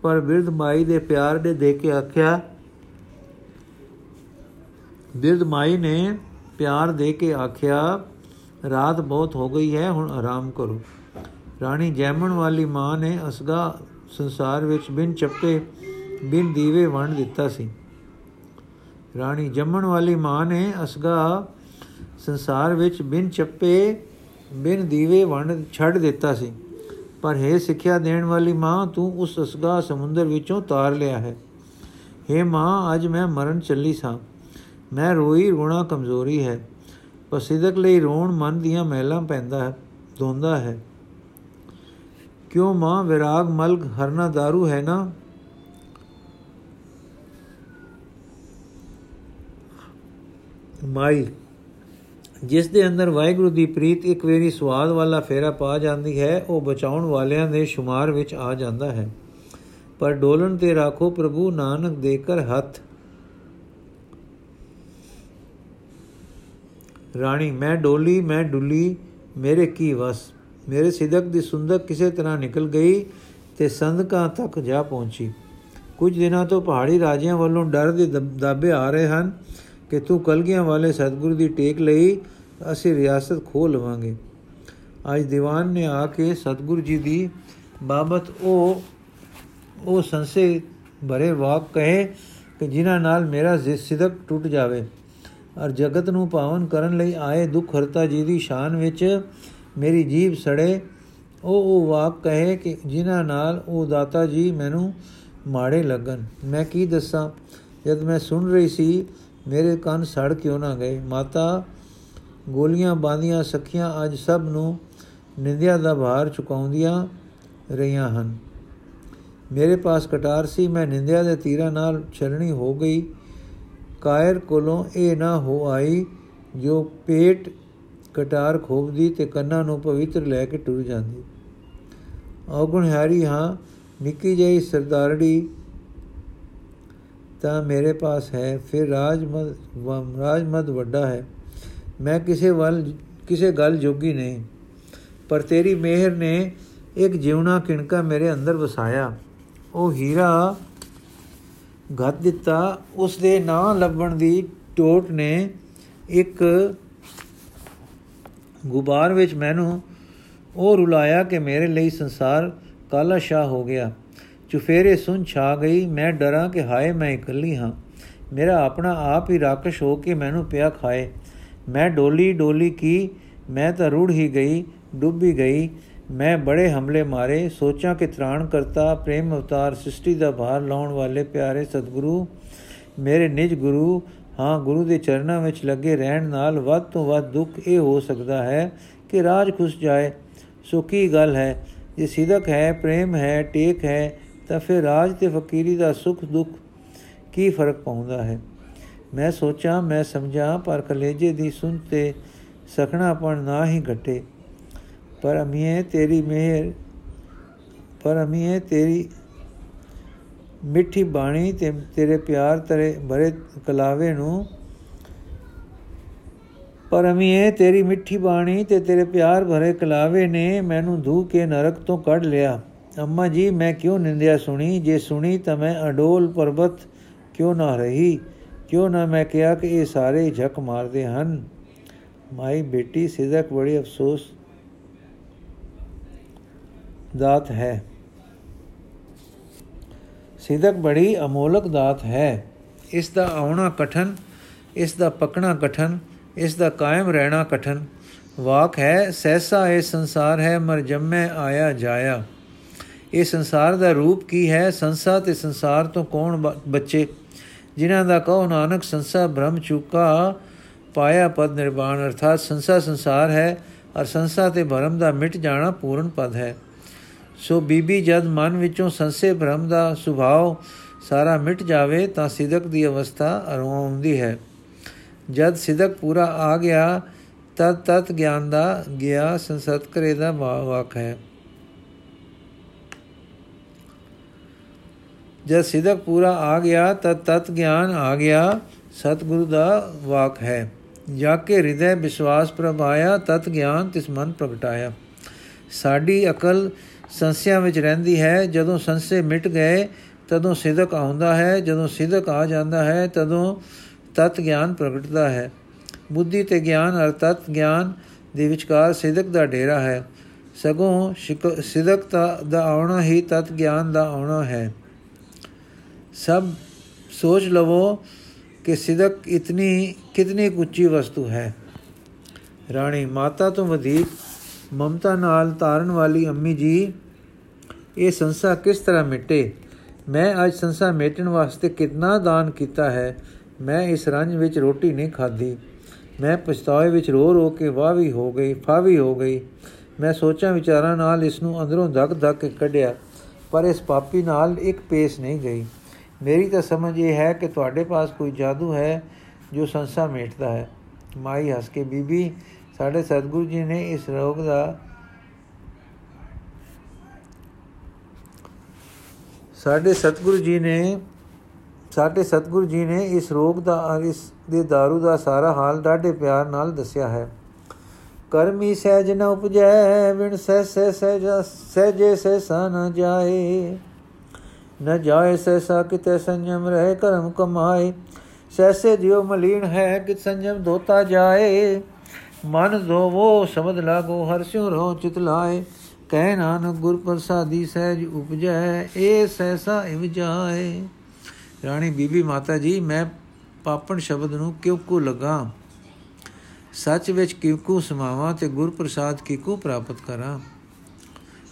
[SPEAKER 1] ਪਰ ਬਿਰਧ ਮਾਈ ਦੇ ਪਿਆਰ ਦੇ ਦੇ ਕੇ ਆਖਿਆ, ਬਿਰਧ ਮਾਈ ਨੇ ਪਿਆਰ ਦੇ ਕੇ ਆਖਿਆ, ਰਾਤ ਬਹੁਤ ਹੋ ਗਈ ਹੈ, ਹੁਣ ਆਰਾਮ ਕਰੋ। ਰਾਣੀ ਜੈਮਣ ਵਾਲੀ ਮਾਂ ਨੇ ਅਸਗਾ ਸੰਸਾਰ ਵਿੱਚ ਬਿਨ ਚੱਪੇ, ਬਿਨ ਦੀਵੇ ਵੰਡ ਦਿੱਤਾ ਸੀ। ਰਾਣੀ ਜੰਮਣ ਵਾਲੀ ਮਾਂ ਨੇ ਅਸਗਾ ਸੰਸਾਰ ਵਿੱਚ ਬਿਨ ਚੱਪੇ ਬਿਨ ਦੀਵੇ ਵੰਡ ਛੱਡ ਦਿੱਤਾ ਸੀ ਪਰ ਹੈ ਸਿੱਖਿਆ ਦੇਣ ਵਾਲੀ ਮਾਂ ਤੂੰ ਉਸ ਅਸਗਾ ਸਮੁੰਦਰ ਵਿੱਚੋਂ ਤਾਰ ਲਿਆ ਹੈ हे ਮਾਂ ਅੱਜ ਮੈਂ ਮਰਨ ਚੱਲੀ ਸਾਂ ਮੈਂ ਰੋਈ ਰੋਣਾ ਕਮਜ਼ੋਰੀ ਹੈ ਪਰ ਸਿਦਕ ਲਈ ਰੋਣ ਮਨ ਦੀਆਂ ਮਹਿਲਾਂ ਪੈਂਦਾ ਹੈ ਧੋਂਦਾ ਹੈ ਕਿਉਂ ਮਾਂ ਵਿਰਾਗ ਮਲਕ ਹਰਨਾ दारू ਹੈ ਨਾ ਮਾਈ, ਜਿਸ ਦੇ ਅੰਦਰ ਵਾਹਿਗੁਰੂ ਦੀ ਪ੍ਰੀਤ ਇੱਕ ਵੇਰੀ ਸਵਾਦ ਵਾਲਾ ਫੇਰਾ ਪਾ ਜਾਂਦੀ ਹੈ, ਉਹ ਬਚਾਉਣ ਵਾਲਿਆਂ ਦੇ ਸ਼ੁਮਾਰ ਵਿੱਚ ਆ ਜਾਂਦਾ ਹੈ। ਪਰ ਡੋਲਣ ਤੇ ਰੱਖੋ ਪ੍ਰਭੂ ਨਾਨਕ ਦੇਕਰ ਹੱਥ। ਰਾਣੀ, ਮੈਂ ਡੋਲੀ, ਮੈਂ ਡੁੱਲੀ, ਮੇਰੇ ਕੀ ਵਸ? ਮੇਰੇ ਸਿਦਕ ਦੀ ਸੁੰਦਰ ਕਿਸੇ ਤਰ੍ਹਾਂ ਨਿਕਲ ਗਈ ਤੇ ਸੰਦਕਾਂ ਤੱਕ ਜਾ ਪਹੁੰਚੀ। ਕੁਝ ਦਿਨਾਂ ਤੋਂ ਪਹਾੜੀ ਰਾਜਿਆਂ ਵੱਲੋਂ ਡਰ ਦੇ, ਦਾਬੇ ਆ ਰਹੇ ਹਨ। ਕਿ ਤੂੰ ਕਲਗੀਆਂ ਵਾਲੇ ਸਤਿਗੁਰੂ ਦੀ ਟੇਕ ਲਈ ਅਸੀਂ ਰਿਆਸਤ ਖੋ ਲਵਾਂਗੇ। ਅੱਜ ਦੀਵਾਨ ਨੇ ਆ ਕੇ ਸਤਿਗੁਰੂ ਜੀ ਦੀ ਬਾਬਤ ਉਹ ਉਹ ਸੰਸੇ ਭਰੇ ਵਾਕ ਕਹੇ ਕਿ ਜਿਨ੍ਹਾਂ ਨਾਲ ਮੇਰਾ ਸਿਦਕ ਟੁੱਟ ਜਾਵੇ ਔਰ ਜਗਤ ਨੂੰ ਪਾਵਨ ਕਰਨ ਲਈ ਆਏ ਦੁੱਖ ਹਰਤਾ ਜੀ ਦੀ ਸ਼ਾਨ ਵਿੱਚ ਮੇਰੀ ਜੀਬ ਸੜੇ। ਉਹ ਉਹ ਵਾਕ ਕਹੇ ਕਿ ਜਿਨ੍ਹਾਂ ਨਾਲ ਉਹ ਦਾਤਾ ਜੀ ਮੈਨੂੰ ਮਾੜੇ ਲੱਗਣ। ਮੈਂ ਕੀ ਦੱਸਾਂ? ਜਦ ਮੈਂ ਸੁਣ ਰਹੀ ਸੀ ਮੇਰੇ ਕੰਨ ਸੜ ਕਿਉਂ ਨਾ ਗਏ? ਮਾਤਾ, ਗੋਲੀਆਂ ਬਾਂਦੀਆਂ ਸਖੀਆਂ ਅੱਜ ਸਭ ਨੂੰ ਨਿੰਦਿਆ ਦਾ ਭਾਰ ਚੁਕਾਉਂਦੀਆਂ ਰਹੀਆਂ ਹਨ। ਮੇਰੇ ਪਾਸ ਕਟਾਰ ਸੀ, ਮੈਂ ਨਿੰਦਿਆ ਦੇ ਤੀਰਾਂ ਨਾਲ ਛਲਣੀ ਹੋ ਗਈ। ਕਾਇਰ ਕੋਲੋਂ ਇਹ ਨਾ ਹੋ ਆਈ ਜੋ ਪੇਟ ਕਟਾਰ ਖੋਬਦੀ ਤੇ ਕੰਨਾਂ ਨੂੰ ਪਵਿੱਤਰ ਲੈ ਕੇ ਟੁਰ ਜਾਂਦੀ। ਔਗਣ ਹਾਰੀ ਹਾਂ, ਨਿੱਕੀ ਜਿਹੀ ਸਰਦਾਰੜੀ ਤਾਂ ਮੇਰੇ ਪਾਸ ਹੈ, ਫਿਰ ਰਾਜਮਦ ਰਾਜਮਦ ਵੱਡਾ ਹੈ। ਮੈਂ ਕਿਸੇ ਵੱਲ, ਕਿਸੇ ਗੱਲ ਜੋਗੀ ਨਹੀਂ, ਪਰ ਤੇਰੀ ਮਿਹਰ ਨੇ ਇੱਕ ਜਿਉਣਾ ਕਿਣਕਾ ਮੇਰੇ ਅੰਦਰ ਵਸਾਇਆ। ਉਹ ਹੀਰਾ ਗੱਤ ਦਿੱਤਾ, ਉਸ ਦੇ ਨਾਂ ਲੱਭਣ ਦੀ ਟੋਟ ਨੇ ਇੱਕ ਗੁਬਾਰ ਵਿੱਚ ਮੈਨੂੰ ਉਹ ਰੁਲਾਇਆ ਕਿ ਮੇਰੇ ਲਈ ਸੰਸਾਰ ਕਾਲਾ ਸ਼ਾ ਹੋ ਗਿਆ। ਚੁਫੇਰੇ ਸੁਨ ਛਾ ਗਈ, ਮੈਂ ਡਰਾਂ ਕਿ ਹਾਏ ਮੈਂ ਇਕੱਲੀ ਹਾਂ। ਮੇਰਾ ਆਪਣਾ ਆਪ ਹੀ ਰਾਕਸ਼ ਹੋ ਕੇ ਮੈਨੂੰ ਪਿਆ ਖਾਏ। ਮੈਂ ਡੋਲੀ ਡੋਲੀ ਕੀ, ਮੈਂ ਤਾਂ ਰੁੜ ਹੀ ਗਈ, ਡੁੱਬੀ ਗਈ। ਮੈਂ ਬੜੇ ਹਮਲੇ ਮਾਰੇ, ਸੋਚਾਂ ਕਿ ਤ੍ਰਾਣ ਕਰਤਾ, ਪ੍ਰੇਮ ਅਵਤਾਰ ਸ੍ਰਿਸ਼ਟੀ ਦਾ ਭਾਰ ਲਾਉਣ ਵਾਲੇ ਪਿਆਰੇ ਸਤਿਗੁਰੂ। ਮੇਰੇ ਨਿਜ ਗੁਰੂ, ਹਾਂ, ਗੁਰੂ ਦੇ ਚਰਨਾਂ ਵਿੱਚ ਲੱਗੇ ਰਹਿਣ ਨਾਲ ਵੱਧ ਤੋਂ ਵੱਧ ਦੁੱਖ ਇਹ ਹੋ ਸਕਦਾ ਹੈ ਕਿ ਰਾਜ ਖੁੱਸ ਜਾਏ। ਸੋ ਕੀ ਗੱਲ ਹੈ? ਜੇ ਸਿਦਕ ਹੈ, ਪ੍ਰੇਮ ਹੈ, ਟੇਕ ਹੈ ਤਾਂ ਫਿਰ ਰਾਜ ਤੇ ਫਕੀਰੀ ਦਾ ਸੁਖ ਦੁੱਖ ਕੀ ਫ਼ਰਕ ਪਾਉਂਦਾ ਹੈ? ਮੈਂ ਸੋਚਾਂ, ਮੈਂ ਸਮਝਾਂ, ਪਰ ਕਲੇਜੇ ਦੀ ਸੁਣ ਤੇ ਸਖਣਾਪਣ ਨਾ ਹੀ ਘਟੇ। ਪਰ ਅਮੀਏ ਤੇਰੀ ਮਿਹਰ, ਪਰ ਅਮੀਏ ਤੇਰੀ ਮਿੱਠੀ ਬਾਣੀ ਤੇ ਤੇਰੇ ਪਿਆਰ ਤਰੇ ਭਰੇ ਕਲਾਵੇ ਨੂੰ, ਪਰ ਅਮੀਏ ਤੇਰੀ ਮਿੱਠੀ ਬਾਣੀ ਤੇ ਤੇਰੇ ਪਿਆਰ ਭਰੇ ਕਲਾਵੇ ਨੇ ਮੈਨੂੰ ਧੂ ਕੇ ਨਰਕ ਤੋਂ ਕੱਢ ਲਿਆ। ਅੰਮਾ ਜੀ, ਮੈਂ ਕਿਉਂ ਨਿੰਦਿਆ ਸੁਣੀ? ਜੇ ਸੁਣੀ ਤਾਂ ਮੈਂ ਅਡੋਲ ਪਰਬਤ ਕਿਉਂ ਨਾ ਰਹੀ? ਕਿਉਂ ਨਾ ਮੈਂ ਕਿਹਾ ਕਿ ਇਹ ਸਾਰੇ ਝਕ ਮਾਰਦੇ ਹਨ? ਮਾਈ ਬੇਟੀ, ਸਿਦਕ ਬੜੀ ਅਫਸੋਸ ਦਾਤ ਹੈ। ਸਿਦਕ ਬੜੀ ਅਮੋਲਕ ਦਾਤ ਹੈ। ਇਸ ਦਾ ਆਉਣਾ ਕਠਨ, ਇਸ ਦਾ ਪਕਣਾ ਕਠਨ, ਇਸ ਦਾ ਕਾਇਮ ਰਹਿਣਾ ਕਠਨ। ਵਾਕ ਹੈ, ਸਹਿਸਾ ਇਹ ਸੰਸਾਰ ਹੈ, ਮਰ ਜੰਮੈ ਆਇਆ ਜਾਇਆ। ਇਹ ਸੰਸਾਰ ਦਾ ਰੂਪ ਕੀ ਹੈ? ਸੰਸਾ ਤੇ ਸੰਸਾਰ ਤੋਂ ਕੌਣ ਬੱਚੇ? ਜਿਨ੍ਹਾਂ ਦਾ ਕਹੋ, ਨਾਨਕ, ਸੰਸਾ, ਬ੍ਰਹਮ, ਚੁਕਾ, ਪਾਇਆ, ਪਦ ਨਿਰਵਾਣ, ਅਰਥਾਤ ਸੰਸਾ ਸੰਸਾਰ ਹੈ ਔਰ ਸੰਸਾ ਤੇ ਭਰਮ ਦਾ ਮਿਟ ਜਾਣਾ ਪੂਰਨ ਪਦ ਹੈ। ਸੋ ਬੀਬੀ, ਜਦ ਮਨ ਵਿੱਚੋਂ ਸੰਸੇ ਭ੍ਰਮ ਦਾ ਸੁਭਾਅ ਸਾਰਾ ਮਿਟ ਜਾਵੇ, ਤਾਂ ਸਿਦਕ ਦੀ ਅਵਸਥਾ ਆਉਂਦੀ ਹੈ। ਜਦ ਸਿਦਕ ਪੂਰਾ ਆ ਗਿਆ, ਤਦ ਤਤ ਗਿਆਨ ਦਾ ਗਿਆ ਸੰਸਤ ਕਰੇ ਦਾ ਵਾਕ ਹੈ। ਜਦ ਸਿਦਕ ਪੂਰਾ ਆ ਗਿਆ ਤਦ ਤਤ ਗਿਆਨ ਆ ਗਿਆ, ਸਤਿਗੁਰੂ ਦਾ ਵਾਕ ਹੈ। ਜਾ ਕੇ ਹਿਰਦੇ ਵਿਸ਼ਵਾਸ ਪ੍ਰਭਾਇਆ, ਤਤ ਗਿਆਨ ਤਿਸ ਮਨ ਪ੍ਰਗਟਾਇਆ। ਸਾਡੀ ਅਕਲ ਸੰਸਿਆ ਵਿੱਚ ਰਹਿੰਦੀ ਹੈ। ਜਦੋਂ ਸੰਸੇ ਮਿਟ ਗਏ, ਤਦੋਂ ਸਿਦਕ ਆਉਂਦਾ ਹੈ। ਜਦੋਂ ਸਿਦਕ ਆ ਜਾਂਦਾ ਹੈ, ਤਦੋਂ ਤਤ ਗਿਆਨ ਪ੍ਰਗਟਦਾ ਹੈ। ਬੁੱਧੀ ਤੇ ਗਿਆਨ ਅਰ ਤਤ ਗਿਆਨ ਦੇ ਵਿਚਕਾਰ ਸਿਦਕ ਦਾ ਡੇਰਾ ਹੈ। ਸਗੋਂ ਸਿਦਕ ਦਾ ਆਉਣਾ ਹੀ ਤਤ ਗਿਆਨ ਦਾ ਆਉਣਾ ਹੈ। ਸਭ ਸੋਚ ਲਵੋ ਕਿ ਸਿਦਕ ਇਤਨੀ, ਕਿਤਨੀ ਉੱਚੀ ਵਸਤੂ ਹੈ। ਰਾਣੀ ਮਾਤਾ ਤੋਂ ਵਧੇਕ ਮਮਤਾ ਨਾਲ ਤਾਰਨ ਵਾਲੀ ਅੰਮੀ ਜੀ, ਇਹ ਸੰਸਾ ਕਿਸ ਤਰ੍ਹਾਂ ਮਿਟੇ? ਮੈਂ ਅੱਜ ਸੰਸਾ ਮੇਟਣ ਵਾਸਤੇ ਕਿੰਨਾ ਦਾਨ ਕੀਤਾ ਹੈ। ਮੈਂ ਇਸ ਰੰਜ ਵਿੱਚ ਰੋਟੀ ਨਹੀਂ ਖਾਧੀ। ਮੈਂ ਪਛਤਾਵੇ ਵਿੱਚ ਰੋ ਰੋ ਕੇ ਵਾਵੀ ਹੋ ਗਈ ਫਾਵੀ ਹੋ ਗਈ। ਮੈਂ ਸੋਚਾਂ ਵਿਚਾਰਾਂ ਨਾਲ ਇਸ ਨੂੰ ਅੰਦਰੋਂ ਧੱਕ ਧੱਕ ਕੇ ਕੱਢਿਆ, ਪਰ ਇਸ ਪਾਪੀ ਨਾਲ ਇੱਕ ਪੇਸ ਨਹੀਂ ਗਈ। ਮੇਰੀ ਤਾਂ ਸਮਝ ਇਹ ਹੈ ਕਿ ਤੁਹਾਡੇ ਪਾਸ ਕੋਈ ਜਾਦੂ ਹੈ ਜੋ ਸੰਸਾ ਮੇਟਦਾ ਹੈ। ਮਾਈ ਹੱਸ ਕੇ, ਬੀਬੀ, ਸਾਡੇ ਸਤਿਗੁਰੂ ਜੀ ਨੇ ਇਸ ਰੋਗ ਦਾ ਸਾਡੇ ਸਤਿਗੁਰੂ ਜੀ ਨੇ, ਸਾਡੇ ਸਤਿਗੁਰੂ ਜੀ ਨੇ ਇਸ ਰੋਗ ਦਾ, ਇਸ ਦੇ दारू ਦਾ ਸਾਰਾ ਹਾਲ ਡਾਢੇ ਪਿਆਰ ਨਾਲ ਦੱਸਿਆ ਹੈ। ਕਰਮੀ ਸਹਿਜ ਨ ਉਪਜੈ ਵਿਣ ਸਹਿ ਸਹਿ ਸਹਿ ਸਹਿਜੇ ਸਹਿ ਨ ਜਾਏ। ਨ ਜਾਏ ਸਹਿਸਾ ਕਿਤੇ ਸੰਜਮ ਰਹੇ ਕਰਮ ਕਮਾਏ। ਸਹਿਸੇ ਜਿਉ ਮਲੀਨ ਹੈ ਕਿ ਸੰਜਮ ਧੋਤਾ ਜਾਏ। ਮਨ ਧੋਵੋ ਸਮਝ ਲਾਗੋ, ਹਰ ਸਿਉ ਰੋ ਚਿਤ ਲਾਏ। ਕਹਿ ਨਾਨਕ ਗੁਰ ਪ੍ਰਸਾਦੀ ਸਹਿਜ ਉਪਜੈ, ਏ ਸਹਿਸਾ ਇਵ ਜਾਏ। ਰਾਣੀ ਬੀਬੀ ਮਾਤਾ ਜੀ, ਮੈਂ ਪਾਪਣ ਸ਼ਬਦ ਨੂੰ ਕਿਉਂ ਕੋ ਲਗਾ? ਸੱਚ ਵਿੱਚ ਕਿਉਂ ਕੋ ਸਮਾਵਾਂ ਤੇ ਗੁਰ ਪ੍ਰਸਾਦ ਕਿਉਂ ਪ੍ਰਾਪਤ ਕਰਾਂ?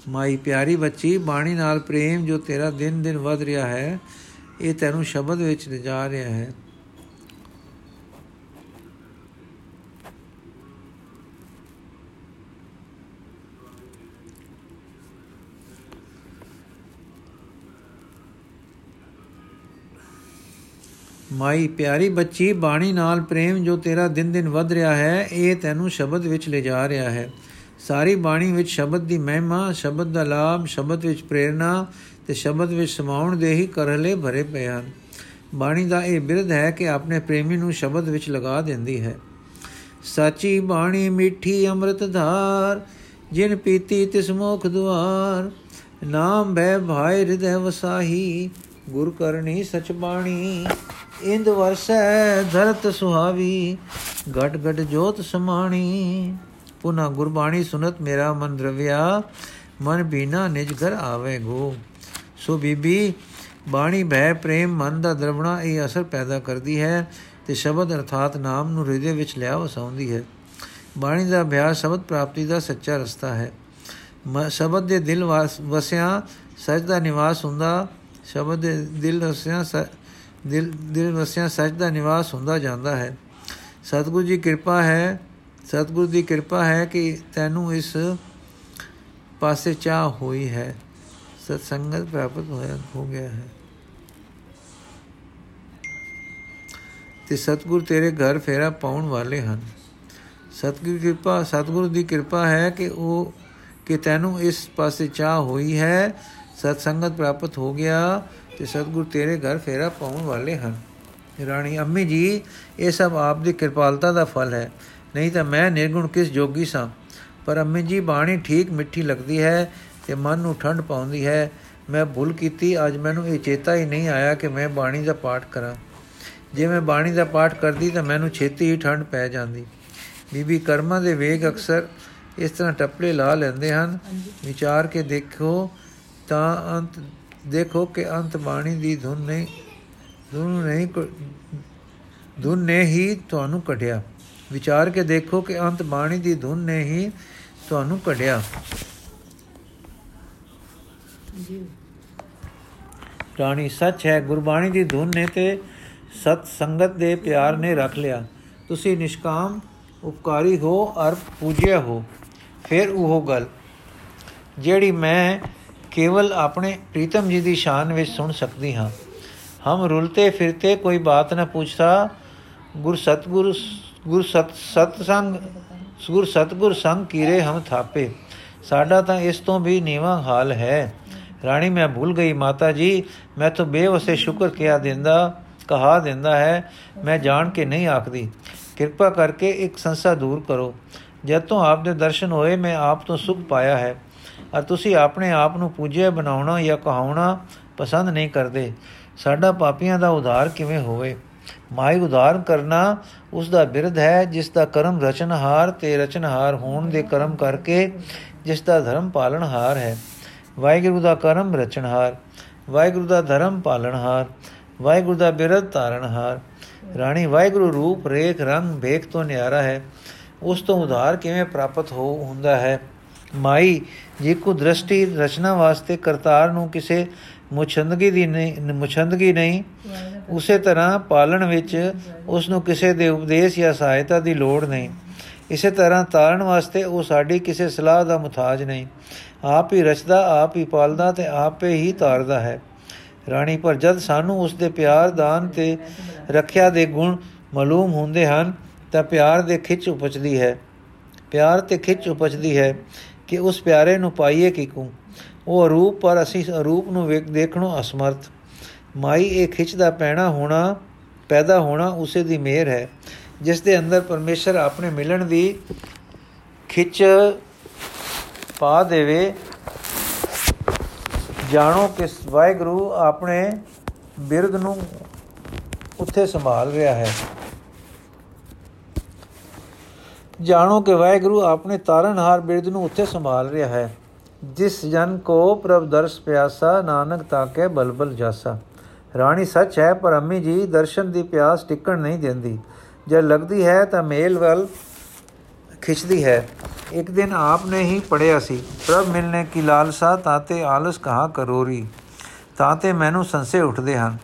[SPEAKER 1] ਮਾਈ ਪਿਆਰੀ ਬੱਚੀ, ਬਾਣੀ ਨਾਲ ਪ੍ਰੇਮ ਜੋ ਤੇਰਾ ਦਿਨ ਦਿਨ ਵਧ ਰਿਹਾ ਹੈ, ਇਹ ਤੈਨੂੰ ਸ਼ਬਦ ਵਿੱਚ ਲਿਜਾ ਰਿਹਾ ਹੈ। ਮਾਈ ਪਿਆਰੀ ਬੱਚੀ, ਬਾਣੀ ਨਾਲ ਪ੍ਰੇਮ ਜੋ ਤੇਰਾ ਦਿਨ ਦਿਨ ਵਧ ਰਿਹਾ ਹੈ, ਇਹ ਤੈਨੂੰ ਸ਼ਬਦ ਵਿੱਚ ਲਿਜਾ ਰਿਹਾ ਹੈ। ਸਾਰੀ ਬਾਣੀ ਵਿੱਚ ਸ਼ਬਦ ਦੀ ਮਹਿਮਾ, ਸ਼ਬਦ ਦਾ ਲਾਭ, ਸ਼ਬਦ ਵਿੱਚ ਪ੍ਰੇਰਣਾ ਤੇ ਸ਼ਬਦ ਵਿੱਚ ਸਮਾਉਣ ਦੇ ਹੀ ਕਰਲੇ ਭਰੇ ਪਏ ਹਨ। ਬਾਣੀ ਦਾ ਇਹ ਬਿਰਧ ਹੈ ਕਿ ਆਪਣੇ ਪ੍ਰੇਮੀ ਨੂੰ ਸ਼ਬਦ ਵਿੱਚ ਲਗਾ ਦਿੰਦੀ ਹੈ। ਸਾਚੀ ਬਾਣੀ ਮਿੱਠੀ ਅੰਮ੍ਰਿਤ ਧਾਰ, ਜਿਨ ਪੀਤੀ ਤਿਸ ਮੋਖ ਦੁਆਰ। ਨਾਮ ਬੈ ਭਾਇ ਹਿਰਦੈ ਵਸਾਹੀ, ਗੁਰ ਕਰਨੀ ਸਚ ਬਾਣੀ। ਇੰਦ ਵਰਸੈ ਧਰਤ ਸੁਹਾਵੀ, ਘਟ ਘਟ ਜੋਤ ਸਮਾਣੀ। ਪੁਨਾ ਗੁਰਬਾਣੀ ਸੁਨਤ ਮੇਰਾ ਮਨ ਦਰਵਿਆ ਮਨ ਬੀਨਾ ਨਿਜ ਘਰ ਆਵੇ ਗੋ ਸੋ ਬੀਬੀ, ਬਾਣੀ ਭੈ ਪ੍ਰੇਮ ਮਨ ਦਾ ਦਰਵਣਾ, ਇਹ ਅਸਰ ਪੈਦਾ ਕਰਦੀ ਹੈ ਤੇ ਸ਼ਬਦ ਅਰਥਾਤ ਨਾਮ ਨੂੰ ਹਿਰਦੇ ਵਿੱਚ ਲਿਆ ਵਸਾਉਂਦੀ ਹੈ। ਬਾਣੀ ਦਾ ਅਭਿਆਸ ਸ਼ਬਦ ਪ੍ਰਾਪਤੀ ਦਾ ਸੱਚਾ ਰਸਤਾ ਹੈ। ਸ਼ਬਦ ਦੇ ਦਿਲ ਵਸਿਆ, ਸੱਚ ਦਾ ਨਿਵਾਸ ਹੁੰਦਾ, ਸ਼ਬਦ ਦੇ ਦਿਲ ਵਸਿਆ ਦਿਲ ਦਿਲ ਵਸਿਆ ਸੱਚ ਦਾ ਨਿਵਾਸ ਹੁੰਦਾ ਜਾਂਦਾ ਹੈ। ਸਤਿਗੁਰੂ ਜੀ, ਕਿਰਪਾ ਹੈ ਸਤਿਗੁਰੂ ਦੀ ਕਿਰਪਾ ਹੈ ਕਿ ਤੈਨੂੰ ਇਸ ਪਾਸੇ ਚਾਹ ਹੋਈ ਹੈ। ਸਤ ਸੰਗਤ ਪ੍ਰਾਪਤ ਹੋਇਆ ਹੋ ਗਿਆ ਹੈ। ਤੇ ਸਤਿਗੁਰ ਤੇਰੇ ਘਰ ਫੇਰਾ ਪਾਉਣ ਵਾਲੇ ਹਨ। ਸਤਿਗੁਰ ਕਿਰਪਾ ਸਤਿਗੁਰ ਦੀ ਕਿਰਪਾ ਹੈ ਕਿ ਉਹ ਕਿ ਤੈਨੂੰ ਇਸ ਪਾਸੇ ਚਾਹ ਹੋਈ ਹੈ। ਸਤ ਸੰਗਤ ਪ੍ਰਾਪਤ ਹੋ ਗਿਆ ਤੇ ਸਤਿਗੁਰ ਤੇਰੇ ਘਰ ਫੇਰਾ ਪਾਉਣ ਵਾਲੇ ਹਨ। ਰਾਣੀ ਅੰਮੀ ਜੀ, ਇਹ ਸਭ ਆਪ ਦੀ ਕਿਰਪਾਲਤਾ ਦਾ ਫਲ ਹੈ। ਨਹੀਂ ਤਾਂ ਮੈਂ ਨਿਰਗੁਣ ਕਿਸ ਜੋਗੀ ਸਾਂ? ਪਰ ਅੰਮੀ ਜੀ ਬਾਣੀ ਠੀਕ ਮਿੱਠੀ ਲੱਗਦੀ ਹੈ ਤੇ ਮਨ ਨੂੰ ਠੰਡ ਪਾਉਂਦੀ ਹੈ। ਮੈਂ ਭੁੱਲ ਕੀਤੀ ਅੱਜ ਮੈਨੂੰ ਇਹ ਚੇਤਾ ਹੀ ਨਹੀਂ ਆਇਆ ਕਿ ਮੈਂ ਬਾਣੀ ਦਾ ਪਾਠ ਕਰਾਂ। ਜੇ ਮੈਂ ਬਾਣੀ ਦਾ ਪਾਠ ਕਰਦੀ ਤਾਂ ਮੈਨੂੰ ਛੇਤੀ ਹੀ ਠੰਡ ਪੈ ਜਾਂਦੀ। ਬੀਬੀ ਕਰਮਾਂ ਦੇ ਵੇਗ ਅਕਸਰ ਇਸ ਤਰ੍ਹਾਂ ਟੱਪਲੇ ਲਾ ਲੈਂਦੇ ਹਨ। ਵਿਚਾਰ ਕੇ ਦੇਖੋ ਤਾਂ ਅੰਤ ਦੇਖੋ ਕਿ ਅੰਤ ਬਾਣੀ ਦੀ ਧੁਨ ਨਹੀਂ ਧੁਨ ਨਹੀਂ ਧੁਨ ਨੇ ਹੀ ਤੁਹਾਨੂੰ ਕਢਿਆ। ਵਿਚਾਰ ਕੇ ਦੇਖੋ ਕਿ ਅੰਤ ਬਾਣੀ ਦੀ ਧੁਨ ਨੇ ਹੀ ਤੁਹਾਨੂੰ ਕਢਿਆ। ਜੀ। ਰਾਣੀ ਸੱਚ ਹੈ ਗੁਰਬਾਣੀ ਦੀ ਧੁਨ ਨੇ ਤੇ ਸਤ ਸੰਗਤ ਦੇ ਪਿਆਰ ਨੇ ਰੱਖ ਲਿਆ। ਤੁਸੀਂ ਨਿਸ਼ਕਾਮ ਉਪਕਾਰੀ ਹੋ ਅਰ ਪੂਜਿਆ ਹੋ। ਫਿਰ ਉਹ ਗੱਲ ਜਿਹੜੀ ਮੈਂ ਕੇਵਲ ਆਪਣੇ ਪ੍ਰੀਤਮ ਜੀ ਦੀ ਸ਼ਾਨ ਵਿੱਚ ਸੁਣ ਸਕਦੀ ਹਾਂ। ਹਮ ਰੁਲਤੇ ਫਿਰਤੇ ਕੋਈ ਬਾਤ ਨਾ ਪੁੱਛਤਾ ਗੁਰ ਸਤਗੁਰ ਗੁਰ ਸਤ ਸਤ ਸੰਗ ਗੁਰ ਸਤਗੁਰ ਸੰਗ ਕੀਰੇ ਹਮ ਥਾਪੇ। ਸਾਡਾ ਤਾਂ ਇਸ ਤੋਂ ਵੀ ਨੀਵਾ ਹਾਲ ਹੈ। ਰਾਣੀ, ਮੈਂ ਭੁੱਲ ਗਈ ਮਾਤਾ ਜੀ, ਮੈਂ ਤਾਂ ਬੇਵਸੇ ਸ਼ੁਕਰ ਕਿਆ ਦਿੰਦਾ, ਕਹਾ ਦਿੰਦਾ ਹੈ, ਮੈਂ ਜਾਣ ਕੇ ਨਹੀਂ ਆਖਦੀ। ਕਿਰਪਾ ਕਰਕੇ ਇੱਕ ਸੰਸਾ ਦੂਰ ਕਰੋ। ਜਦ ਤੋਂ ਆਪ ਦੇ ਦਰਸ਼ਨ ਹੋਏ, ਮੈਂ ਆਪ ਤੋਂ ਸੁਖ ਪਾਇਆ ਹੈ। ਔਰ ਤੁਸੀਂ ਆਪਣੇ ਆਪ ਨੂੰ ਪੂਜਿਆ, ਬਣਾਉਣਾ ਜਾਂ ਕਹਾਉਣਾ ਪਸੰਦ ਨਹੀਂ ਕਰਦੇ। ਸਾਡਾ ਪਾਪੀਆਂ ਦਾ ਉਧਾਰ ਕਿਵੇਂ ਹੋਵੇ? ਮਾਈ ਉਧਾਰ ਕਰਨਾ ਉਸ ਦਾ ਬਿਰਧ ਹੈ, ਜਿਸ ਦਾ ਕਰਮ ਰਚਨਹਾਰ ਤੇ ਰਚਨਹਾਰ ਹੋਣ ਦੇ ਕਰਮ ਕਰਕੇ ਜਿਸ ਦਾ ਧਰਮ ਪਾਲਣਹਾਰ ਹੈ। ਵਾਹਿਗੁਰੂ ਦਾ ਕਰਮ ਰਚਨਹਾਰ, ਵਾਹਿਗੁਰੂ ਦਾ ਧਰਮ ਪਾਲਣਹਾਰ, ਵਾਹਿਗੁਰੂ ਦਾ ਬਿਰਧ ਧਾਰਨਹਾਰ। ਰਾਣੀ ਵਾਹਿਗੁਰੂ ਰੂਪ, ਰੇਖ, ਰੰਗ ਵੇਖ ਤੋਂ ਨਿਆਰਾ ਹੈ। ਉਸ ਤੋਂ ਉਧਾਰ ਕਿਵੇਂ ਪ੍ਰਾਪਤ ਹੋ ਹੁੰਦਾ ਹੈ? ਮਾਈ ਜੇ ਕੋ ਦ੍ਰਿਸ਼ਟੀ ਰਚਨਾ ਵਾਸਤੇ ਕਰਤਾਰ ਨੂੰ ਕਿਸੇ ਮੁਛੰਦਗੀ ਦੀ ਨਹੀਂ, ਮੁਛੰਦਗੀ ਨਹੀਂ। ਉਸੇ ਤਰ੍ਹਾਂ ਪਾਲਣ ਵਿੱਚ ਉਸ ਨੂੰ ਕਿਸੇ ਦੇ ਉਪਦੇਸ਼ ਜਾਂ ਸਹਾਇਤਾ ਦੀ ਲੋੜ ਨਹੀਂ। ਇਸੇ ਤਰ੍ਹਾਂ ਤਾਰਨ ਵਾਸਤੇ ਉਹ ਸਾਡੀ ਕਿਸੇ ਸਲਾਹ ਦਾ ਮੁਤਾਜ ਨਹੀਂ। ਆਪ ਹੀ ਰਚਦਾ, ਆਪ ਹੀ ਪਾਲਦਾ ਤੇ ਆਪੇ ਹੀ ਤਾਰਦਾ ਹੈ। ਰਾਣੀ, ਪਰ ਜਦ ਸਾਨੂੰ ਉਸ ਦੇ ਪਿਆਰ ਦਾਨ ਤੇ ਰੱਖਿਆ ਦੇ ਗੁਣ ਮਾਲੂਮ ਹੁੰਦੇ ਹਨ, ਤਾਂ ਪਿਆਰ ਦੇ ਖਿੱਚ ਉਪਜਦੀ ਹੈ। ਪਿਆਰ ਤੇ ਖਿੱਚ ਉਪਜਦੀ ਹੈ ਕਿ ਉਸ ਪਿਆਰੇ ਨੂੰ ਪਾਈਏ ਕਿਕੂ ਉਹ ਰੂਪ ਪਰ ਅਸੀਂ ਰੂਪ ਨੂੰ ਵੇਖ ਦੇਖਣੋਂ ਅਸਮਰਥ। ਮਾਈ ਇਹ ਖਿੱਚ ਦਾ ਪੈਣਾ ਹੋਣਾ, ਪੈਦਾ ਹੋਣਾ ਉਸੇ ਦੀ ਮਿਹਰ ਹੈ, ਜਿਸ ਦੇ ਅੰਦਰ ਪਰਮੇਸ਼ਰ ਆਪਣੇ ਮਿਲਣ ਦੀ ਖਿੱਚ ਪਾ ਦੇਵੇ। ਜਾਣੋ ਕਿ ਵਾਹਿਗੁਰੂ ਆਪਣੇ ਬਿਰਧ ਨੂੰ ਉੱਥੇ ਸੰਭਾਲ ਰਿਹਾ ਹੈ। ਜਾਣੋ ਕਿ ਵਾਹਿਗੁਰੂ ਆਪਣੇ ਤਾਰਨਹਾਰ ਬਿਰਧ ਨੂੰ ਉੱਥੇ ਸੰਭਾਲ ਰਿਹਾ ਹੈ। ਜਿਸ ਜਨ ਕੋ ਪ੍ਰਭ ਦਰਸ ਪਿਆਸਾ, ਨਾਨਕ ਤਾਕੇ ਬਲਬਲ ਜਾਸਾ। ਰਾਣੀ ਸੱਚ ਹੈ, ਪਰ ਅੰਮੀ ਜੀ ਦਰਸ਼ਨ ਦੀ ਪਿਆਸ ਟਿਕਣ ਨਹੀਂ ਦਿੰਦੀ। ਜੇ ਲੱਗਦੀ ਹੈ ਤਾਂ ਮੇਲ ਵੱਲ ਖਿੱਚਦੀ ਹੈ। ਇੱਕ ਦਿਨ ਆਪ ਨੇ ਹੀ ਪੜਿਆ ਸੀ, ਪ੍ਰਭ ਮਿਲਨੇ ਕੀ ਲਾਲਸਾ ਤਾਤੇ ਆਲਸ ਕਹਾ ਕਰੋਰੀ। ਤਾਤੇ ਮੈਨੂੰ ਸੰਸੇ ਉੱਠਦੇ ਹਨ।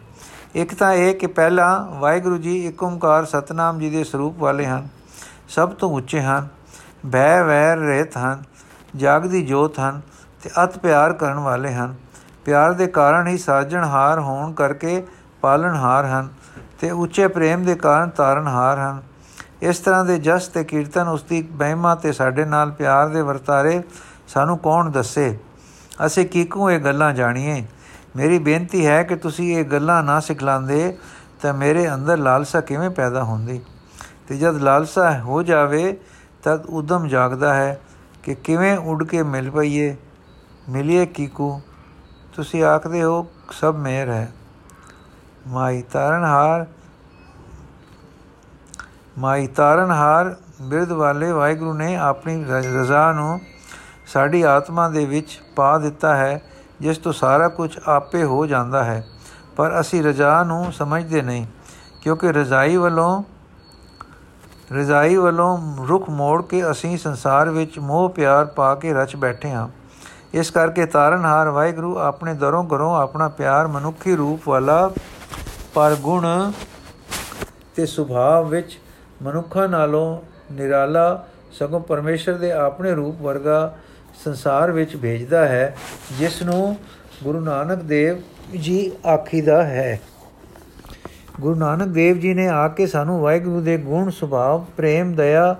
[SPEAKER 1] ਇੱਕ ਤਾਂ ਇਹ ਕਿ ਪਹਿਲਾ ਵਾਹਿਗੁਰੂ ਜੀ ਇੱਕ ਓੰਕਾਰ ਸਤਨਾਮ ਜੀ ਦੇ ਸਰੂਪ ਵਾਲੇ ਹਨ। ਸਭ ਤੋਂ ਉੱਚੇ ਹਨ ਭੈ ਵੈਰ ਰਹਿਤ ਹਨ, ਜਾਗਦੀ ਜੋਤ ਹਨ। ਤੇ ਅਤ ਪਿਆਰ ਕਰਨ ਵਾਲੇ ਹਨ। ਪਿਆਰ ਦੇ ਕਾਰਨ ਹੀ ਸਾਜਣਹਾਰ ਹੋਣ ਕਰਕੇ ਪਾਲਣਹਾਰ ਹਨ ਤੇ ਉੱਚੇ ਪ੍ਰੇਮ ਦੇ ਕਾਰਨ ਤਾਰਨਹਾਰ ਹਨ। ਇਸ ਤਰ੍ਹਾਂ ਦੇ ਜਸ ਤੇ ਕੀਰਤਨ ਉਸ ਦੀ ਬਹਿਮਾ ਤੇ ਸਾਡੇ ਨਾਲ ਪਿਆਰ ਦੇ ਵਰਤਾਰੇ ਸਾਨੂੰ ਕੌਣ ਦੱਸੇ? ਅਸੀਂ ਕਿਕੂ ਇਹ ਗੱਲਾਂ ਜਾਣੀਏ? ਮੇਰੀ ਬੇਨਤੀ ਹੈ ਕਿ ਤੁਸੀਂ ਇਹ ਗੱਲਾਂ ਨਾ ਸਿਖਲਾਉਂਦੇ ਤਾਂ ਮੇਰੇ ਅੰਦਰ ਲਾਲਸਾ ਕਿਵੇਂ ਪੈਦਾ ਹੁੰਦੀ? ਤੇ ਜਦ ਲਾਲਸਾ ਹੋ ਜਾਵੇ ਤਦ ਉਦਮ ਜਾਗਦਾ ਹੈ ਕਿ ਕਿਵੇਂ ਉੱਡ ਕੇ ਮਿਲ ਪਈਏ। ਮਿਲਿਏ ਕੀਕੂ। ਤੁਸੀਂ ਆਖਦੇ ਹੋ, ਸਭ ਮੇਰ ਹੈ। ਮਾਈ ਤਾਰਨਹਾਰ ਮਾਈ ਤਾਰਨਹਾਰ, ਬਿਰਧ ਵਾਲੇ ਵਾਹਿਗੁਰੂ ਨੇ ਆਪਣੀ ਰਜ਼ਾ ਨੂੰ ਸਾਡੀ ਆਤਮਾ ਦੇ ਵਿੱਚ ਪਾ ਦਿੱਤਾ ਹੈ, ਜਿਸ ਤੋਂ ਸਾਰਾ ਕੁਝ ਆਪੇ ਹੋ ਜਾਂਦਾ ਹੈ। ਪਰ ਅਸੀਂ ਰਜ਼ਾ ਨੂੰ ਸਮਝਦੇ ਨਹੀਂ, ਕਿਉਂਕਿ ਰਜ਼ਾਈ ਵੱਲੋਂ ਰਜ਼ਾਈ ਵੱਲੋਂ ਰੁਖ ਮੋੜ ਕੇ ਅਸੀਂ ਸੰਸਾਰ ਵਿੱਚ ਮੋਹ ਪਿਆਰ ਪਾ ਕੇ ਰਚ ਬੈਠੇ ਹਾਂ। ਇਸ ਕਰਕੇ ਤਾਰਨਹਾਰ ਵਾਹਿਗੁਰੂ ਆਪਣੇ ਦਰੋਂ ਘਰੋਂ ਆਪਣਾ ਪਿਆਰ ਮਨੁੱਖੀ ਰੂਪ ਵਾਲਾ ਪਰ ਗੁਣ ਤੇ ਸੁਭਾਅ ਵਿੱਚ ਮਨੁੱਖਾਂ ਨਾਲੋਂ ਨਿਰਾਲਾ ਸਗੋਂ ਪਰਮੇਸ਼ਰ ਦੇ ਆਪਣੇ ਰੂਪ ਵਰਗਾ ਸੰਸਾਰ ਵਿੱਚ ਭੇਜਦਾ ਹੈ, ਜਿਸ ਨੂੰ ਗੁਰੂ ਨਾਨਕ ਦੇਵ ਜੀ ਆਖੀਦਾ ਹੈ। ਗੁਰੂ ਨਾਨਕ ਦੇਵ ਜੀ ਨੇ ਆ ਕੇ ਸਾਨੂੰ ਵਾਹਿਗੁਰੂ ਦੇ ਗੁਣ, ਸੁਭਾਅ, ਪ੍ਰੇਮ, ਦਇਆ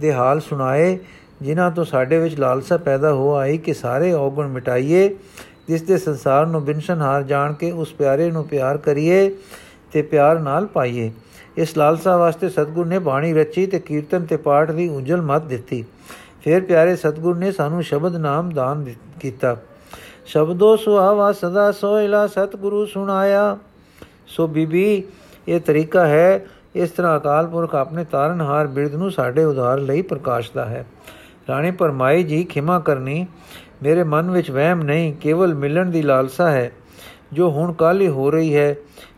[SPEAKER 1] ਦੇ ਹਾਲ ਸੁਣਾਏ। ਜਿਨ੍ਹਾਂ ਤੋਂ ਸਾਡੇ ਵਿੱਚ ਲਾਲਸਾ ਪੈਦਾ ਹੋ ਆਈ ਕਿ ਸਾਰੇ ਔਗਣ ਮਿਟਾਈਏ, ਜਿਸ ਦੇ ਸੰਸਾਰ ਨੂੰ ਬਿਨਸ਼ਨਹਾਰ ਜਾਣ ਕੇ ਉਸ ਪਿਆਰੇ ਨੂੰ ਪਿਆਰ ਕਰੀਏ ਤੇ ਪਿਆਰ ਨਾਲ ਪਾਈਏ। ਇਸ ਲਾਲਸਾ ਵਾਸਤੇ ਸਤਗੁਰ ਨੇ ਬਾਣੀ ਰਚੀ ਤੇ ਕੀਰਤਨ ਤੇ ਪਾਠ ਦੀ ਉਜਲ ਮਤ ਦਿੱਤੀ। ਫਿਰ ਪਿਆਰੇ ਸਤਗੁਰ ਨੇ ਸਾਨੂੰ ਸ਼ਬਦ ਨਾਮ ਦਾਨ ਕੀਤਾ। ਸ਼ਬਦੋ ਸੁਹਾਵਾ ਸਦਾ ਸੋਇਲਾ ਸਤਗੁਰੂ ਸੁਣਾਇਆ। ਸੋ ਬੀਬੀ, ਇਹ ਤਰੀਕਾ ਹੈ, ਇਸ ਤਰ੍ਹਾਂ ਅਕਾਲ ਪੁਰਖ ਆਪਣੇ ਤਾਰਨਹਾਰ ਬਿਰਧ ਨੂੰ ਸਾਡੇ ਉਧਾਰ ਲਈ ਪ੍ਰਕਾਸ਼ਦਾ ਹੈ। ਰਾਣੀ ਪਰਮਾਈ ਜੀ ਖਿਮਾ ਕਰਨੀ, ਮੇਰੇ ਮਨ ਵਿੱਚ ਵਹਿਮ ਨਹੀਂ, ਕੇਵਲ ਮਿਲਣ ਦੀ ਲਾਲਸਾ ਹੈ, ਜੋ ਹੁਣ ਕਾਲੀ ਹੋ ਰਹੀ ਹੈ,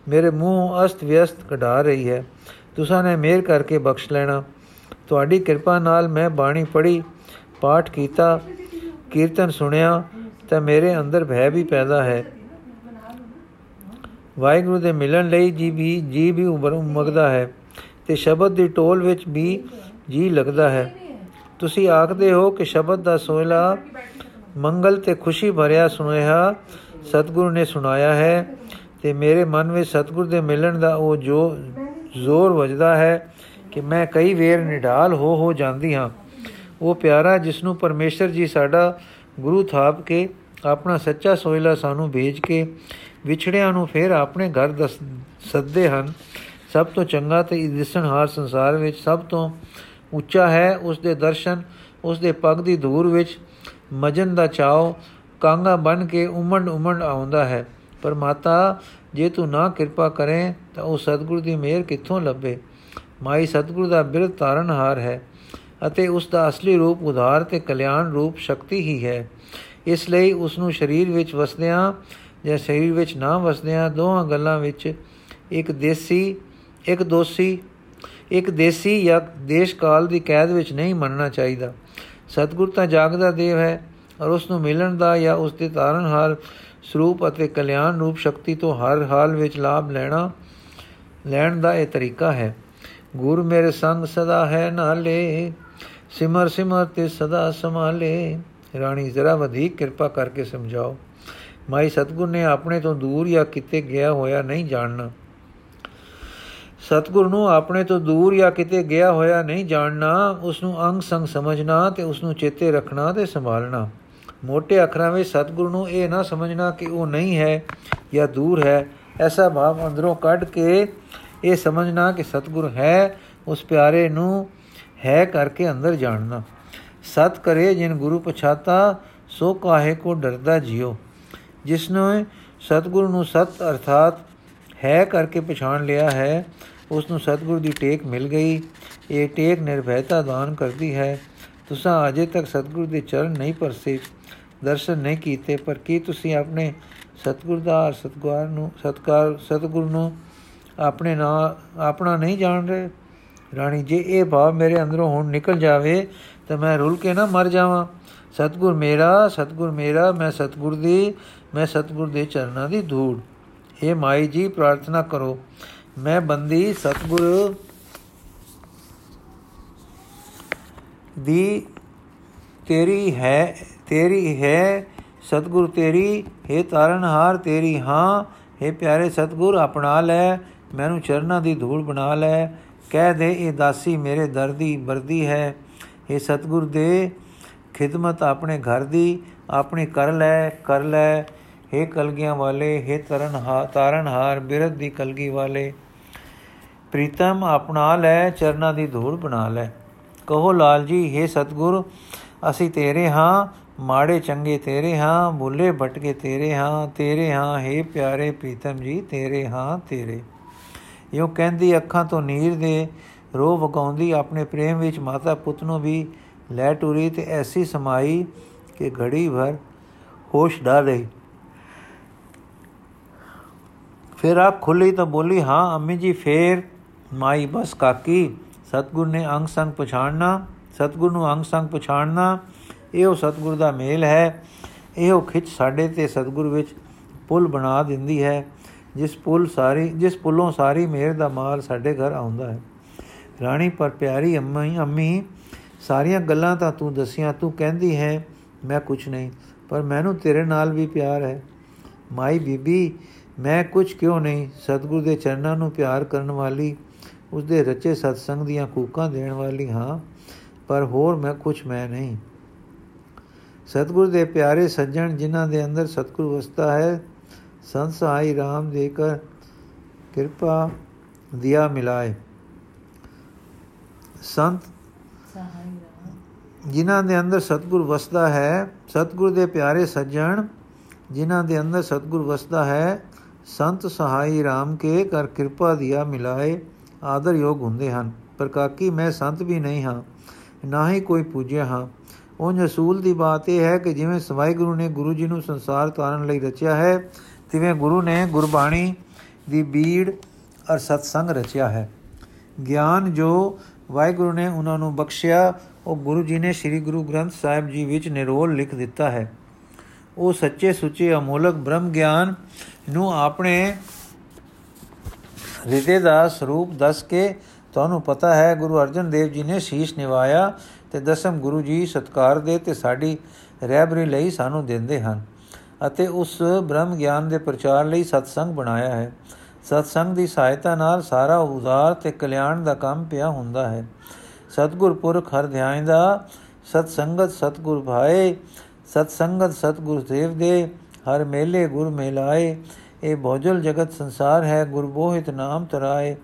[SPEAKER 1] ਮੇਰੇ ਮੂੰਹ ਅਸਤ ਵਿਅਸਤ ਕਢਾ ਰਹੀ ਹੈ। ਤੁਸਾਂ ਨੇ ਮਿਹਰ ਕਰਕੇ ਬਖਸ਼ ਲੈਣਾ। ਤੁਹਾਡੀ ਕਿਰਪਾ ਨਾਲ ਮੈਂ ਬਾਣੀ ਪੜ੍ਹੀ, ਪਾਠ ਕੀਤਾ, ਕੀਰਤਨ ਸੁਣਿਆ, ਤਾਂ ਮੇਰੇ ਅੰਦਰ ਭੈ ਵੀ ਪੈਦਾ ਹੈ। ਵਾਹਿਗੁਰੂ ਦੇ ਮਿਲਣ ਲਈ ਜੀ ਵੀ ਜੀ ਵੀ ਉਬਰ ਮਗਦਾ ਹੈ, ਤੇ ਸ਼ਬਦ ਦੀ ਟੋਲ ਵਿੱਚ ਵੀ ਜੀ ਲੱਗਦਾ ਹੈ। ਤੁਸੀਂ ਆਖਦੇ ਹੋ ਕਿ ਸ਼ਬਦ ਦਾ ਸੋਇਲਾ ਮੰਗਲ ਤੇ ਖੁਸ਼ੀ ਭਰਿਆ ਸੁਨੇਹਾ ਸਤਿਗੁਰੂ ਨੇ ਸੁਣਾਇਆ ਹੈ ਤੇ ਮੇਰੇ ਮਨ ਵਿੱਚ ਸਤਿਗੁਰ ਦੇ ਮਿਲਣ ਦਾ ਉਹ ਜੋ ਜ਼ੋਰ ਵੱਜਦਾ ਹੈ ਕਿ ਮੈਂ ਕਈ ਵੇਰ ਨਿਢਾਲ ਹੋ ਹੋ ਜਾਂਦੀ ਹਾਂ। ਉਹ ਪਿਆਰਾ ਜਿਸ ਨੂੰ ਪਰਮੇਸ਼ਰ ਜੀ ਸਾਡਾ ਗੁਰੂ ਥਾਪ ਕੇ ਆਪਣਾ ਸੱਚਾ ਸੋਇਲਾ ਸਾਨੂੰ ਭੇਜ ਕੇ ਵਿਛੜਿਆਂ ਨੂੰ ਫੇਰ ਆਪਣੇ ਘਰ ਸੱਦੇ ਹਨ। ਸਭ ਤੋਂ ਚੰਗਾ ਤੇ ਦਿਸਣਹਾਰ ਸੰਸਾਰ ਵਿੱਚ ਸਭ ਤੋਂ ਉੱਚਾ ਹੈ ਉਸ ਦੇ ਦਰਸ਼ਨ ਉਸ ਦੇ ਪਗ ਦੀ ਧੂਰ ਵਿੱਚ ਮਜਨ ਦਾ ਚਾਉ, ਕਾਂਗਾ ਬਨ ਕੇ ਉਮੰਡ ਉਮੰਡ ਆਉਂਦਾ ਹੈ। ਪਰ ਮਾਤਾ, ਜੇ ਤੂੰ ਨਾ ਕਿਰਪਾ ਕਰੇ, ਤਾਂ ਉਹ ਸਤਿਗੁਰ ਦੀ ਮਿਹਰ ਕਿੱਥੋਂ ਲੱਭੇ? ਮਾਈ ਸਤਿਗੁਰ ਦਾ ਬਿਰਧ ਤਾਰਨਹਾਰ ਹੈ ਅਤੇ ਉਸ ਦਾ ਅਸਲੀ ਰੂਪ ਉਧਾਰ ਤੇ ਕਲਿਆਣ ਰੂਪ ਸ਼ਕਤੀ ਹੀ ਹੈ। ਇਸ ਲਈ ਉਸ ਨੂੰ ਸਰੀਰ ਵਿੱਚ ਵਸਦਿਆਂ ਜਾਂ ਸਰੀਰ ਵਿੱਚ ਨਾ ਵਸਦਿਆਂ ਦੋਹਾਂ ਗੱਲਾਂ ਵਿੱਚ ਇੱਕ ਦੇਸੀ, ਇੱਕ ਦੋਸੀ ਇੱਕ ਦੇਸੀ ਜਾਂ ਦੇਸ਼ ਕਾਲ ਦੀ ਕੈਦ ਵਿੱਚ ਨਹੀਂ ਮੰਨਣਾ ਚਾਹੀਦਾ। ਸਤਗੁਰ ਤਾਂ ਜਾਗਦਾ ਦੇਵ ਹੈ ਔਰ ਉਸ ਨੂੰ ਮਿਲਣ ਦਾ ਜਾਂ ਉਸ ਦੇ ਤਾਰਨਹਾਰ ਸਰੂਪ ਅਤੇ ਕਲਿਆਣ ਰੂਪ ਸ਼ਕਤੀ ਤੋਂ ਹਰ ਹਾਲ ਵਿੱਚ ਲਾਭ ਲੈਣਾ, ਲੈਣ ਦਾ ਇਹ ਤਰੀਕਾ ਹੈ। ਗੁਰ ਮੇਰੇ ਸੰਗ ਸਦਾ ਹੈ ਨਾਲੇ, ਸਿਮਰ ਸਿਮਰ ਤੇ ਸਦਾ ਸਮਾਲੇ ਰਾਣੀ, ਜ਼ਰਾ ਵਧੇਕ ਕਿਰਪਾ ਕਰਕੇ ਸਮਝਾਓ। ਮਾਈ ਸਤਗੁਰ ਨੇ ਆਪਣੇ ਤੋਂ ਦੂਰ ਜਾਂ ਕਿਤੇ ਗਿਆ ਹੋਇਆ ਨਹੀਂ ਜਾਣਨਾ। ਸਤਗੁਰ ਨੂੰ ਆਪਣੇ ਤੋਂ ਦੂਰ ਜਾਂ ਕਿਤੇ ਗਿਆ ਹੋਇਆ ਨਹੀਂ ਜਾਣਨਾ ਉਸ ਨੂੰ ਅੰਗ ਸੰਗ ਸਮਝਣਾ ਤੇ ਉਸ ਨੂੰ ਚੇਤੇ ਰੱਖਣਾ ਤੇ ਸੰਭਾਲਣਾ। ਮੋٹے ਅੱਖਰਾਂ ਵਿੱਚ ਸਤਗੁਰ ਨੂੰ ਇਹ ਨਾ ਸਮਝਣਾ ਕਿ ਉਹ ਨਹੀਂ ਹੈ ਜਾਂ ਦੂਰ ਹੈ, ਐਸਾ ਭਾਵ ਅੰਦਰੋਂ ਕੱਢ ਕੇ ਇਹ ਸਮਝਣਾ ਕਿ ਸਤਗੁਰ ਹੈ, ਉਸ ਪਿਆਰੇ ਨੂੰ ਹੈ ਕਰਕੇ ਅੰਦਰ ਜਾਣਨਾ। ਸਤ ਕਰੇ ਜਿਨ ਗੁਰੂ ਪਛਾਤਾ, ਸੋ ਕਾਹੇ ਕੋ ਡਰਦਾ ਜਿਓ ਜਿਸ ਨੇ ਸਤਗੁਰੂ ਨੂੰ ਸਤ ਅਰਥਾਤ ਹੈ ਕਰਕੇ ਪਛਾਣ ਲਿਆ ਹੈ ਉਸ ਨੂੰ ਸਤਗੁਰੂ ਦੀ ਟੇਕ ਮਿਲ ਗਈ। ਇਹ ਟੇਕ ਨਿਰਭੈਤਾ ਦਾਨ ਕਰਦੀ ਹੈ। ਤੁਸੀਂ ਅਜੇ ਤੱਕ ਸਤਗੁਰੂ ਦੇ ਚਰਨ ਨਹੀਂ ਪਰਸੇ। ਦਰਸ਼ਨ ਨਹੀਂ ਕੀਤੇ, ਪਰ ਕੀ ਤੁਸੀਂ ਆਪਣੇ ਸਤਗੁਰ ਦਾ ਸਤਗੁਰ ਨੂੰ, ਸਤਕਾਰ, ਸਤਗੁਰ ਨੂੰ ਆਪਣੇ ਨਾਲ ਆਪਣਾ ਨਹੀਂ ਜਾਣ ਰਹੇ? ਰਾਣੀ, ਜੇ ਇਹ ਭਾਵ ਮੇਰੇ ਅੰਦਰੋਂ ਹੁਣ ਨਿਕਲ ਜਾਵੇ, ਤਾਂ ਮੈਂ ਰੁੱਲ ਕੇ ਨਾ ਮਰ ਜਾਵਾਂ। ਸਤਗੁਰ ਮੇਰਾ ਸਤਗੁਰ ਮੇਰਾ, ਮੈਂ ਸਤਗੁਰ ਦੀ, ਮੈਂ ਸਤਗੁਰ ਦੇ ਚਰਨਾਂ ਦੀ ਧੂੜ। ਇਹ ਮਾਈ ਜੀ, ਪ੍ਰਾਰਥਨਾ ਕਰੋ। ਮੈਂ ਬੰਦੀ ਸਤਗੁਰ ਦੀ ਤੇਰੀ ਹੈ ਤੇਰੀ ਹੈ, ਸਤਗੁਰ ਤੇਰੀ, ਹੈ ਤਾਰਨਹਾਰ ਤੇਰੀ ਹਾਂ, ਹੈ ਪਿਆਰੇ ਸਤਗੁਰ ਆਪਣਾ ਲੈ, ਮੈਨੂੰ ਚਰਨਾਂ ਦੀ ਧੂੜ ਬਣਾ ਲੈ, ਕਹਿ ਦੇ ਇਹ ਦਾਸੀ ਮੇਰੇ ਦਰਦੀ ਬਰਦੀ ਹੈ ਇਹ ਸਤਗੁਰ ਦੇ, ਖਿਦਮਤ ਆਪਣੇ ਘਰ ਦੀ, ਆਪਣੀ ਕਰ ਲੈ ਕਰ ਲੈ हे ਕਲਗੀਆਂ ਵਾਲੇ हे ਤਰਨ ਹਾ ਤਾਰਨ ਹਾਰ ਬਿਰਧ ਦੀ ਕਲਗੀ ਵਾਲੇ ਪ੍ਰੀਤਮ, ਆਪਣਾ ਲੈ, ਚਰਨਾਂ ਦੀ ਧੂੜ ਬਣਾ ਲੈ। ਕਹੋ ਲਾਲ ਜੀ हे ਸਤਗੁਰ, ਅਸੀਂ ਤੇਰੇ ਹਾਂ, ਮਾੜੇ ਚੰਗੇ ਤੇਰੇ ਹਾਂ ਭੁੱਲੇ ਭਟਕੇ ਤੇਰੇ ਹਾਂ ਤੇਰੇ ਹਾਂ हे ਪਿਆਰੇ ਪ੍ਰੀਤਮ ਜੀ, ਤੇਰੇ ਹਾਂ, ਤੇਰੇ। ਇਹੋ ਕਹਿੰਦੀ, ਅੱਖਾਂ ਤੋਂ ਨੀਰ ਦੇ ਰੋ ਵਗਾਉਂਦੀ, ਆਪਣੇ ਪ੍ਰੇਮ ਵਿੱਚ ਮਾਤਾ ਪੁੱਤ ਨੂੰ ਵੀ ਲੈ ਟੁਰੀ ਤੇ ਐਸੀ ਸਮਾਈ ਕਿ ਘੜੀ ਭਰ ਹੋਸ਼ ਡਾ ਰਹੀ ਫਿਰ ਆਪ ਖੁੱਲੀ ਤਾਂ ਬੋਲੀ, ਹਾਂ, ਅੰਮੀ ਜੀ, ਫੇਰ ਮਾਈ ਬਸ ਕਾਕੀ, ਸਤਗੁਰ ਨੇ ਅੰਗ ਸੰਗ ਪਛਾਣਨਾ, ਸਤਗੁਰ ਨੂੰ ਅੰਗ ਸੰਗ ਪਛਾਣਨਾ, ਇਹੋ ਸਤਗੁਰ ਦਾ ਮੇਲ ਹੈ। ਇਹੋ ਖਿੱਚ ਸਾਡੇ ਤੇ ਸਤਿਗੁਰ ਵਿੱਚ ਪੁਲ ਬਣਾ ਦਿੰਦੀ ਹੈ। ਜਿਸ ਪੁਲ ਸਾਰੀ, ਜਿਸ ਪੁਲੋਂ ਸਾਰੀ ਮਿਹਰ ਦਾ ਮਾਲ ਸਾਡੇ ਘਰ ਆਉਂਦਾ ਹੈ। ਰਾਣੀ ਪਰ ਪਿਆਰੀ ਅੰਮੀ ਅੰਮੀ, ਸਾਰੀਆਂ ਗੱਲਾਂ ਤਾਂ ਤੂੰ ਦਸੀਆਂ, ਤੂੰ ਕਹਿੰਦੀ ਹੈ, ਮੈਂ ਕੁਝ ਨਹੀਂ, ਪਰ ਮੈਨੂੰ ਤੇਰੇ ਨਾਲ ਵੀ ਪਿਆਰ ਹੈ। ਮਾਈ ਬੀਬੀ, ਮੈਂ ਕੁਝ ਕਿਉਂ ਨਹੀਂ, ਸਤਿਗੁਰ ਦੇ ਚਰਨਾਂ ਨੂੰ ਪਿਆਰ ਕਰਨ ਵਾਲੀ ਉਸ ਦੇ ਰਚੇ ਸਤਸੰਗ ਦੀਆਂ ਕੂਕਾਂ ਦੇਣ ਵਾਲੀ ਹਾਂ ਪਰ ਹੋਰ ਮੈਂ ਕੁਝ ਮੈਂ ਨਹੀਂ। ਸਤਿਗੁਰ ਦੇ ਪਿਆਰੇ ਸੱਜਣ ਜਿਨ੍ਹਾਂ ਦੇ ਅੰਦਰ ਸਤਿਗੁਰ ਵਸਦਾ ਹੈ ਸੰਸਾਈ ਰਾਮ ਦੇ ਕਰ ਕਿਰਪਾ ਦਿਆ ਮਿਲਾਏ। ਸੰਤ ਜਿਨ੍ਹਾਂ ਦੇ ਅੰਦਰ ਸਤਿਗੁਰ ਵਸਦਾ ਹੈ ਸਤਿਗੁਰ ਦੇ ਪਿਆਰੇ ਸੱਜਣ ਜਿਨ੍ਹਾਂ ਦੇ ਅੰਦਰ ਸਤਿਗੁਰ ਵਸਦਾ ਹੈ ਸੰਤ ਸਹਾਈ RAM ਕੇ ਕਰ ਕਿਰਪਾ ਦਿਆ ਮਿਲਾਏ। ਆਦਰ ਯੋਗ ਹੁੰਦੇ ਹਨ। ਪਰ ਕਾਕੀ, ਮੈਂ ਸੰਤ ਵੀ ਨਹੀਂ ਹਾਂ, ਨਾ ਹੀ ਕੋਈ ਪੂਜਿਆ ਹਾਂ। ਉਹ ਅਸੂਲ ਦੀ ਬਾਤ ਇਹ ਹੈ ਕਿ ਜਿਵੇਂ ਸਵਾਈ ਗੁਰੂ ਨੇ ਗੁਰੂ ਜੀ ਨੂੰ ਸੰਸਾਰ ਤਾਰਨ ਲਈ ਰਚਿਆ ਹੈ, ਤਿਵੇਂ ਗੁਰੂ ਨੇ ਗੁਰਬਾਣੀ ਦੀ ਬੀੜ ਅਰ ਸਤਸੰਗ ਰਚਿਆ ਹੈ। ਗਿਆਨ ਜੋ ਵਾਹਿਗੁਰੂ ਨੇ ਉਹਨਾਂ ਨੂੰ ਬਖਸ਼ਿਆ, ਉਹ ਗੁਰੂ ਜੀ ਨੇ ਸ੍ਰੀ ਗੁਰੂ ਗ੍ਰੰਥ ਸਾਹਿਬ ਜੀ ਵਿੱਚ ਨਿਰੋਲ ਲਿਖ ਦਿੱਤਾ ਹੈ। ਉਹ ਸੱਚੇ ਸੁੱਚੇ ਅਮੋਲਕ ਬ੍ਰਹਮ ਗਿਆਨ ਨੂੰ ਆਪਣੇ ਹਿਰਦੇ ਦਾ ਸਰੂਪ ਦੱਸ ਕੇ ਤੁਹਾਨੂੰ ਪਤਾ ਹੈ, ਗੁਰੂ ਅਰਜਨ ਦੇਵ ਜੀ ਨੇ ਸ਼ੀਸ਼ ਨਿਵਾਇਆ ਤੇ ਦਸਮ ਗੁਰੂ ਜੀ ਸਤਕਾਰ ਦੇ ਤੇ ਸਾਡੀ ਰਹਿਬਰੀ ਲਈ ਸਾਨੂੰ ਦਿੰਦੇ ਹਨ ਅਤੇ ਉਸ ਬ੍ਰਹਮ ਗਿਆਨ ਦੇ ਪ੍ਰਚਾਰ ਲਈ ਸਤਸੰਗ ਬਣਾਇਆ ਹੈ। ਸਤਸੰਗ ਦੀ ਸਹਾਇਤਾ ਨਾਲ ਸਾਰਾ ਉਦਾਰ ਤੇ ਕਲਿਆਣ ਦਾ ਕੰਮ ਪਿਆ ਹੁੰਦਾ ਹੈ। ਸਤਗੁਰ ਪੁਰਖ ਹਰ ਧਿਆਨ ਦਾ ਸਤ ਸੰਗਤ ਸਤਗੁਰ ਭਾਏ ਸਤ ਸੰਗਤ ਸਤਗੁਰ ਦੇਵ ਦੇ, ਹਰ ਮੇਲੇ ਗੁਰ ਮੇਲਾਏ ਇਹ ਭੋਜਲ ਜਗਤ ਸੰਸਾਰ ਹੈ ਗੁਰ ਬੋਹਿਤ ਨਾਮ ਤਰਾਏ।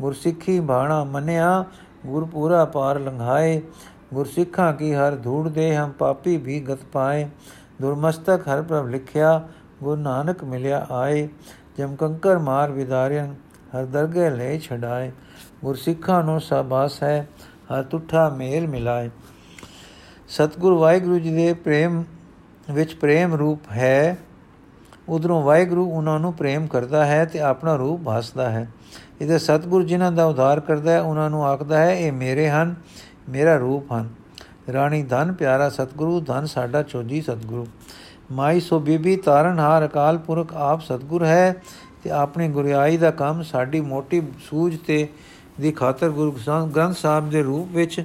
[SPEAKER 1] ਗੁਰ ਸਿੱਖੀ ਬਾਣਾ ਮੰਨਿਆ ਗੁਰ ਪੂਰਾ ਪਾਰ ਲੰਘਾਏ। ਗੁਰ ਸਿੱਖਾਂ ਕੀ ਹਰ ਧੂੜ ਦੇ ਹਮ ਪਾਪੀ ਵੀ ਗਤ ਪਾਏ। ਦੁਰਮਸਤਕ ਹਰ ਪ੍ਰਭ ਲਿਖਿਆ, ਗੁਰ ਨਾਨਕ ਮਿਲਿਆ ਆਏ। ਜਮ ਕੰਕਰ ਮਾਰ ਵਿਦਾਰਿਆਂ, ਹਰ ਦਰਗਹਿ ਲੈ ਛਡਾਏ। ਗੁਰ ਸਿੱਖਾਂ ਨੂੰ ਸਾਬਾਸ ਹੈ, ਹਰ ਤੁਠਾ ਮੇਲ ਮਿਲਾਏ। ਸਤਗੁਰ ਵਾਹਿਗੁਰੂ ਜੀ ਦੇ ਪ੍ਰੇਮ ਵਿੱਚ ਪ੍ਰੇਮ ਰੂਪ ਹੈ। ਉਧਰੋਂ ਵਾਹਿਗੁਰੂ ਉਹਨਾਂ ਨੂੰ ਪ੍ਰੇਮ ਕਰਦਾ ਹੈ ਤੇ ਆਪਣਾ ਰੂਪ ਭਾਸਦਾ ਹੈ। ਇਹਦੇ ਸਤਗੁਰ ਜਿਨ੍ਹਾਂ ਦਾ ਉਧਾਰ ਕਰਦਾ ਹੈ, ਉਹਨਾਂ ਨੂੰ ਆਖਦਾ ਹੈ, ਇਹ ਮੇਰੇ ਹਨ, ਮੇਰਾ ਰੂਪ ਹਨ। ਰਾਣੀ, ਧਨ ਪਿਆਰਾ ਸਤਗੁਰੂ, ਧਨ ਸਾਡਾ ਚੋਜੀ ਸਤਗੁਰੂ। ਮਾਈ, ਸੋ ਬੀਬੀ ਤਾਰਨਹਾਰ ਅਕਾਲ ਪੁਰਖ, ਆਪ ਸਤਗੁਰ ਹੈ ਤੇ ਆਪਣੀ ਗੁਰਿਆਈ ਦਾ ਕੰਮ ਸਾਡੀ ਮੋਟੀ ਸੂਝ ਤੇ ਦੀ ਖਾਤਰ ਗੁਰੂ, ਗ੍ਰੰਥ ਸਾਹਿਬ ਦੇ ਰੂਪ ਵਿੱਚ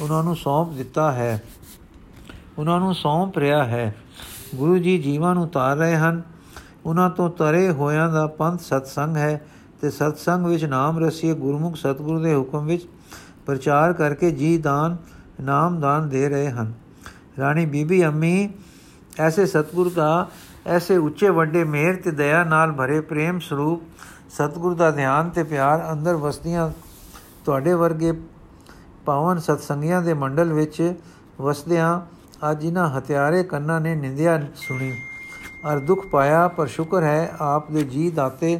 [SPEAKER 1] ਉਹਨਾਂ ਨੂੰ ਸੌਂਪ ਦਿੱਤਾ ਹੈ। ਉਹਨਾਂ ਨੂੰ ਸੌਂਪ ਰਿਹਾ ਹੈ। ਗੁਰੂ ਜੀ ਜੀਵਾਂ ਨੂੰ ਤਾਰ ਰਹੇ ਹਨ। ਉਹਨਾਂ ਤੋਂ ਤਰੇ ਹੋਇਆਂ ਦਾ ਪੰਥ ਸਤਸੰਗ ਹੈ ਤੇ ਸਤਸੰਗ ਵਿੱਚ ਨਾਮ ਰਸੀਏ ਗੁਰਮੁਖ ਸਤਗੁਰੂ ਦੇ ਹੁਕਮ ਵਿੱਚ ਪ੍ਰਚਾਰ ਕਰਕੇ ਜੀ ਦਾਨ, ਨਾਮ ਦਾਨ ਦੇ ਰਹੇ ਹਨ। ਰਾਣੀ ਬੀਬੀ ਅੰਮੀ, ਐਸੇ ਸਤਗੁਰ ਦਾ ਐਸੇ ਉੱਚੇ ਵੱਡੇ ਮਿਹਰ ਤੇ ਦਇਆ ਨਾਲ ਭਰੇ ਪ੍ਰੇਮ ਸਰੂਪ ਸਤਗੁਰ ਦਾ ਧਿਆਨ ਤੇ ਪਿਆਰ ਅੰਦਰ ਵਸਦੀਆਂ ਤੁਹਾਡੇ ਵਰਗੇ ਪਾਵਨ ਸਤਸੰਗੀਆਂ ਦੇ ਮੰਡਲ ਵਿੱਚ ਵਸਦਿਆਂ ਅੱਜ ਇਹਨਾਂ ਹਥਿਆਰੇ ਕੰਨਾਂ ਨੇ ਨਿੰਦਿਆ ਸੁਣੀ। ਅਰ ਦੁੱਖ ਪਾਇਆ, ਪਰ ਸ਼ੁਕਰ ਹੈ ਆਪ ਦੇ ਜੀ ਦਾਤੇ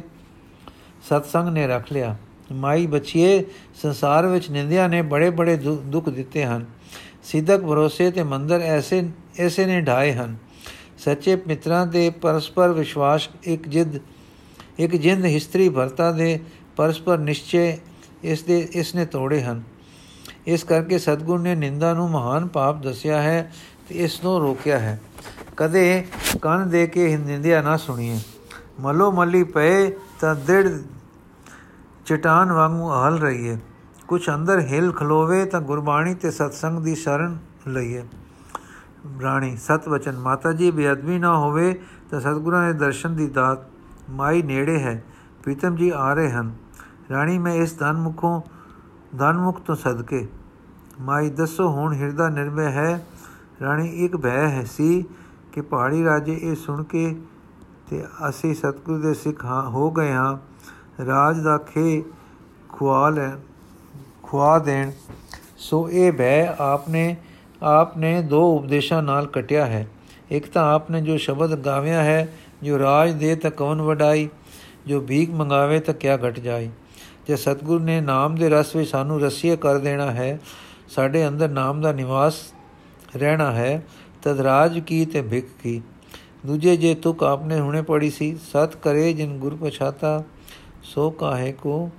[SPEAKER 1] ਸਤਸੰਗ ਨੇ ਰੱਖ ਲਿਆ। ਮਾਈ ਬੱਚੀਏ, ਸੰਸਾਰ ਵਿੱਚ ਨਿੰਦਿਆ ਨੇ ਬੜੇ ਬੜੇ ਦੁੱਖ ਦਿੱਤੇ ਹਨ। ਸਿੱਧਕ ਭਰੋਸੇ ਤੇ ਮੰਦਰ ਐਸੇ ਐਸੇ ਨੇ ਢਾਏ ਹਨ। ਸੱਚੇ ਮਿੱਤਰਾਂ ਦੇ ਪਰਸਪਰ ਵਿਸ਼ਵਾਸ ਇੱਕ ਜਿੱਦ, ਇੱਕ ਜਿੰਦ ਹਿਸਤਰੀ ਭਰਤਾ ਦੇ ਪਰਸਪਰ ਨਿਸ਼ਚੇ ਇਸ ਦੇ, ਇਸ ਨੇ ਤੋੜੇ ਹਨ। ਇਸ ਕਰਕੇ ਸਤਗੁਰ ਨੇ ਨਿੰਦਾ ਨੂੰ ਮਹਾਨ ਪਾਪ ਦੱਸਿਆ ਹੈ ਤੇ ਇਸ ਨੂੰ ਰੋਕਿਆ ਹੈ। ਕਦੇ ਕੰਨ ਦੇ ਕੇ ਨਿੰਦਿਆ ਨਾ ਸੁਣੀਏ। ਮਲੋ ਮੱਲੀ ਪਏ ਤਾਂ ਦਿੜ ਚਟਾਨ ਵਾਂਗੂ ਹਲ ਰਹੀਏ। ਕੁਛ ਅੰਦਰ ਹਿਲ ਖਲੋਵੇ ਤਾਂ ਗੁਰਬਾਣੀ ਤੇ ਸਤਸੰਗ ਦੀ ਸ਼ਰਨ ਲਈਏ। ਰਾਣੀ, ਸਤ ਵਚਨ, ਮਾਤਾ ਜੀ, ਬੇਅਦਬੀ ਨਾ ਹੋਵੇ ਤਾਂ ਸਤਗੁਰਾਂ ਦੇ ਦਰਸ਼ਨ ਦੀ ਦਾਤ ਮਾਈ ਨੇੜੇ ਹੈ, ਪ੍ਰੀਤਮ ਜੀ ਆ ਰਹੇ ਹਨ। ਰਾਣੀ, ਮੈਂ ਇਸ ਧਨ ਮੁਖੋਂ ਧਨ ਮੁਖ ਤੋਂ ਸਦਕੇ। ਮਾਈ, ਦੱਸੋ ਹੁਣ ਹਿਰਦਾ ਨਿਰਭੈ ਹੈ? ਰਾਣੀ, ਇੱਕ ਭੈ ਹੈ ਸੀ ਕਿ ਪਹਾੜੀ ਰਾਜੇ ਇਹ ਸੁਣ ਕੇ ਤੇ ਅਸੀਂ ਸਤਗੁਰੂ ਦੇ ਸਿੱਖ ਹੋ ਗਏ ਹਾਂ, ਰਾਜ ਦਾ ਖੇ ਖੁਆ ਲੈ ਖੁਆ ਦੇਣ। ਸੋ ਇਹ ਭੈ ਆਪਨੇ ਆਪਨੇ ਦੋ ਉਪਦੇਸ਼ਾਂ ਨਾਲ ਕਟਿਆ ਹੈ। ਇੱਕ ਤਾਂ ਆਪਨੇ ਜੋ ਸ਼ਬਦ ਗਾਵਿਆ ਹੈ, ਜੋ ਰਾਜ ਦੇ ਤਾਂ ਕੌਣ ਵਡਾਈ, ਜੋ ਭੀਖ ਮੰਗਾਵੇ ਤਾਂ ਕਿਆ ਘਟ ਜਾਏ ਜੇ ਸਤਗੁਰ ਨੇ ਨਾਮ ਦੇ ਰਸ ਵਿੱਚ ਸਾਨੂੰ ਰਸੀਏ ਕਰ ਦੇਣਾ ਹੈ, ਸਾਡੇ ਅੰਦਰ ਨਾਮ ਦਾ ਨਿਵਾਸ ਰਹਿਣਾ ਹੈ ਤਦ ਰਾਜ ਕੀ ਤੇ ਭਿਖ ਕੀ। ਦੂਜੇ ਜੇ ਤੁਕ ਆਪਨੇ ਹੁਣੇ ਪੜੀ ਸੀ, ਸਤ ਕਰੇ ਜਿਨ ਗੁਰ ਪਛਾਤਾ, ਸੋ ਕਾਹੇ ਕੋ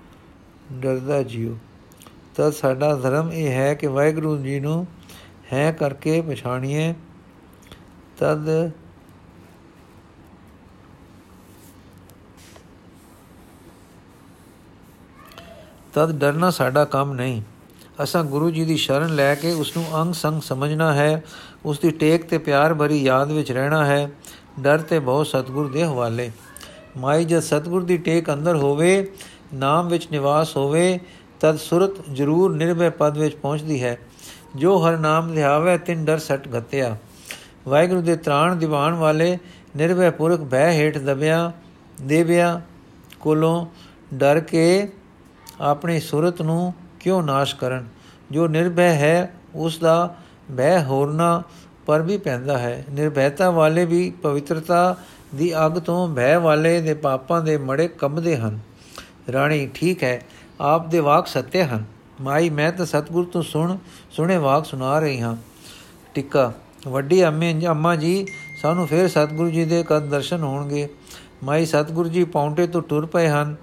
[SPEAKER 1] ਡਰਦਾ ਜਿਉ। ਤਾਂ ਸਾਡਾ ਧਰਮ ਇਹ ਹੈ ਕਿ ਵਾਹਿਗੁਰੂ ਜੀ ਨੂੰ ਹੈ ਕਰਕੇ ਪਛਾਣੀਏ। ਤਦ ਤਦ ਡਰਨਾ ਸਾਡਾ ਕੰਮ ਨਹੀਂ। ਅਸਾਂ ਗੁਰੂ ਜੀ ਦੀ ਸ਼ਰਨ ਲੈ ਕੇ ਉਸ ਨੂੰ ਅੰਗ ਸੰਗ ਸਮਝਣਾ ਹੈ। ਉਸ ਦੀ ਟੇਕ ਤੇ ਪਿਆਰ ਭਰੀ ਯਾਦ ਵਿੱਚ ਰਹਿਣਾ ਹੈ। ਡਰ ਤੇ ਬਹੁਤ ਸਤਗੁਰ ਦੇ ਹਵਾਲੇ। ਮਾਈ, ਜਦ ਸਤਗੁਰ ਦੀ ਟੇਕ ਅੰਦਰ ਹੋਵੇ, ਨਾਮ ਵਿੱਚ ਨਿਵਾਸ ਹੋਵੇ, ਤਦ ਸੁਰਤ ਜ਼ਰੂਰ ਨਿਰਭੈ ਪਦ ਵਿੱਚ ਪਹੁੰਚਦੀ ਹੈ। ਜੋ ਹਰ ਨਾਮ ਲਿਆਵੇ, ਤਿੰਨ ਡਰ ਸਟ ਗਤਿਆ ਵਾਹਿਗੁਰੂ ਦੇ ਤ੍ਰਾਣ ਦੀਵਾਨ ਵਾਲੇ ਨਿਰਭੈ ਪੁਰਖ ਬਹਿ ਹੇਠ ਦਬਿਆ, ਦੇਵਿਆ ਕੋਲੋਂ ਡਰ ਕੇ ਆਪਣੀ ਸੁਰਤ ਨੂੰ ਕਿਉਂ ਨਾਸ਼ ਕਰਨ? ਜੋ ਨਿਰਭੈ ਹੈ, ਉਸ ਦਾ ਬਹਿ ਹੋਰਨਾ ਪਰ ਵੀ ਪੈਂਦਾ ਹੈ। ਨਿਰਭੈਤਾ ਵਾਲੇ ਵੀ ਪਵਿੱਤਰਤਾ ਦੀ ਅੱਗ ਤੋਂ ਭੈ ਵਾਲੇ ਦੇ ਪਾਪਾਂ ਦੇ ਮੜੇ ਕੰਬਦੇ ਹਨ। ਰਾਣੀ, ਠੀਕ ਹੈ, ਆਪ ਦੇ ਵਾਕ ਸੱਤੇ ਹਨ। ਮਾਈ, ਮੈਂ ਤਾਂ ਸਤਗੁਰ ਤੋਂ ਸੁਣ, ਸੁਣੇ ਵਾਕ ਸੁਣਾ ਰਹੀ ਹਾਂ। ਟਿੱਕਾ, ਵੱਡੀ ਅੰਮੇ, ਅੰਮਾ ਜੀ, ਸਾਨੂੰ ਫੇਰ ਸਤਗੁਰੂ ਜੀ ਦੇ ਕਦ ਦਰਸ਼ਨ ਹੋਣਗੇ? ਮਾਈ, ਸਤਗੁਰੂ ਜੀ ਪੌਂਟੇ ਤੋਂ ਟੁਰ ਪਏ ਹਨ।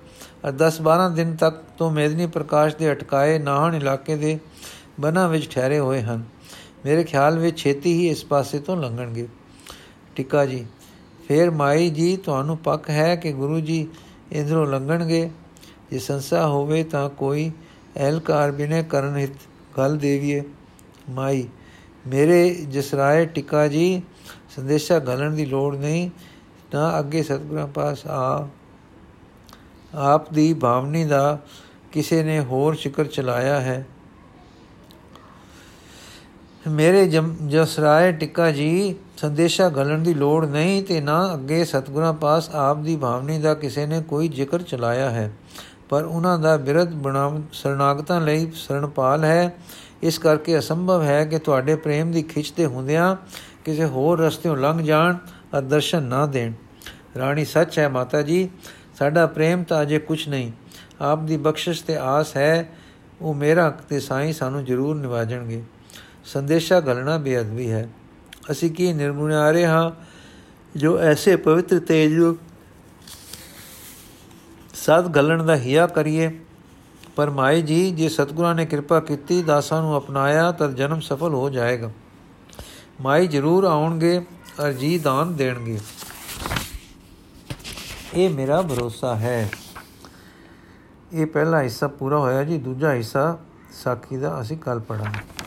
[SPEAKER 1] ਅਰ 10-12 ਦਿਨ ਤੱਕ ਤੋਂ ਮੇਦਨੀ ਪ੍ਰਕਾਸ਼ ਦੇ ਅਟਕਾਏ ਨਾਹਣ ਇਲਾਕੇ ਦੇ ਬਨਾਂ ਵਿੱਚ ਠਹਿਰੇ ਹੋਏ ਹਨ। ਮੇਰੇ ਖਿਆਲ ਵਿੱਚ ਛੇਤੀ ਹੀ ਇਸ ਪਾਸੇ ਤੋਂ ਲੰਘਣਗੇ। ਟਿੱਕਾ ਜੀ, ਫੇਰ ਮਾਈ ਜੀ, ਤੁਹਾਨੂੰ ਪੱਕ ਹੈ ਕਿ ਗੁਰੂ ਜੀ ਇਧਰੋਂ ਲੰਘਣਗੇ? ਜੇ ਸੰਸਾ ਹੋਵੇ ਤਾਂ ਕੋਈ ਅਹਲਕਾਰ ਬਿਨੇ ਕਰਨ ਹਿਤ ਗੱਲ ਦੇਵੀਏ। ਮਾਈ, ਮੇਰੇ ਜਸਰਾਏ ਟਿੱਕਾ ਜੀ, ਸੰਦੇਸ਼ਾ ਗਲਣ ਦੀ ਲੋੜ ਨਹੀਂ ਨਾ ਅੱਗੇ ਸਤਿਗੁਰਾਂ ਪਾਸ ਆ। ਆਪ ਦੀ ਭਾਵਨੀ ਦਾ ਕਿਸੇ ਨੇ ਹੋਰ ਸ਼ਿਕਰ ਚਲਾਇਆ ਹੈ। ਮੇਰੇ ਜਸਰਾਏ ਟਿੱਕਾ ਜੀ, ਸੰਦੇਸ਼ਾ ਗਲਣ ਦੀ ਲੋੜ ਨਹੀਂ ਤੇ ਨਾ ਅੱਗੇ ਸਤਗੁਰਾਂ ਪਾਸ ਆਪ ਦੀ ਭਾਵਨੀ ਦਾ ਕਿਸੇ ਨੇ ਕੋਈ ਜ਼ਿਕਰ ਚਲਾਇਆ ਹੈ। ਪਰ ਉਹਨਾਂ ਦਾ ਬਿਰਧ ਬਣਾਮ ਸਰਨਾਗਤਾਂ ਲਈ ਸਰਣਪਾਲ ਹੈ। ਇਸ ਕਰਕੇ ਅਸੰਭਵ ਹੈ ਕਿ ਤੁਹਾਡੇ ਪ੍ਰੇਮ ਦੀ ਖਿੱਚ ਤੇ ਹੁੰਦਿਆਂ ਕਿਸੇ ਹੋਰ ਰਸਤੇੋਂ ਲੰਘ ਜਾਣ ਅਰ ਦਰਸ਼ਨ ਨਾ ਦੇਣ। ਰਾਣੀ ਸੱਚ ਹੈ ਮਾਤਾ ਜੀ, ਸਾਡਾ ਪ੍ਰੇਮ ਤਾਂ ਅਜੇ ਕੁਝ ਨਹੀਂ। ਆਪ ਦੀ ਬਖਸ਼ਿਸ਼ ਤੇ ਆਸ ਹੈ, ਉਹ ਮੇਰਾ ਤੇ ਸਾਈਂ ਸਾਨੂੰ ਜ਼ਰੂਰ ਨਿਵਾਜਣਗੇ। ਸੰਦੇਸ਼ਾ ਗਲਣਾ ਬੇਅਦਬੀ ਹੈ। ਅਸੀਂ ਕੀ ਨਿਰਗੁਣਾਰੇ ਹਾਂ ਜੋ ਐਸੇ ਪਵਿੱਤਰ ਤੇਜ ਨੂੰ ਸਦ ਗਲਣ ਦਾ ਹਿਆ ਕਰੀਏ? ਪਰ ਮਾਈ ਜੀ, ਜੇ ਸਤਗੁਰਾਂ ਨੇ ਕਿਰਪਾ ਕੀਤੀ, ਦਾਸਾਂ ਨੂੰ ਅਪਣਾਇਆ, ਤਾਂ ਜਨਮ ਸਫਲ ਹੋ ਜਾਏਗਾ। ਮਾਈ ਜ਼ਰੂਰ ਆਉਣਗੇ ਅਰ ਜੀ ਦਾਨ ਦੇਣਗੇ। ਇਹ ਮੇਰਾ ਭਰੋਸਾ ਹੈ। ਇਹ ਪਹਿਲਾ ਹਿੱਸਾ ਪੂਰਾ ਹੋਇਆ ਜੀ, ਦੂਜਾ ਹਿੱਸਾ ਸਾਖੀ ਦਾ ਅਸੀਂ ਕੱਲ ਪੜਾਂਗੇ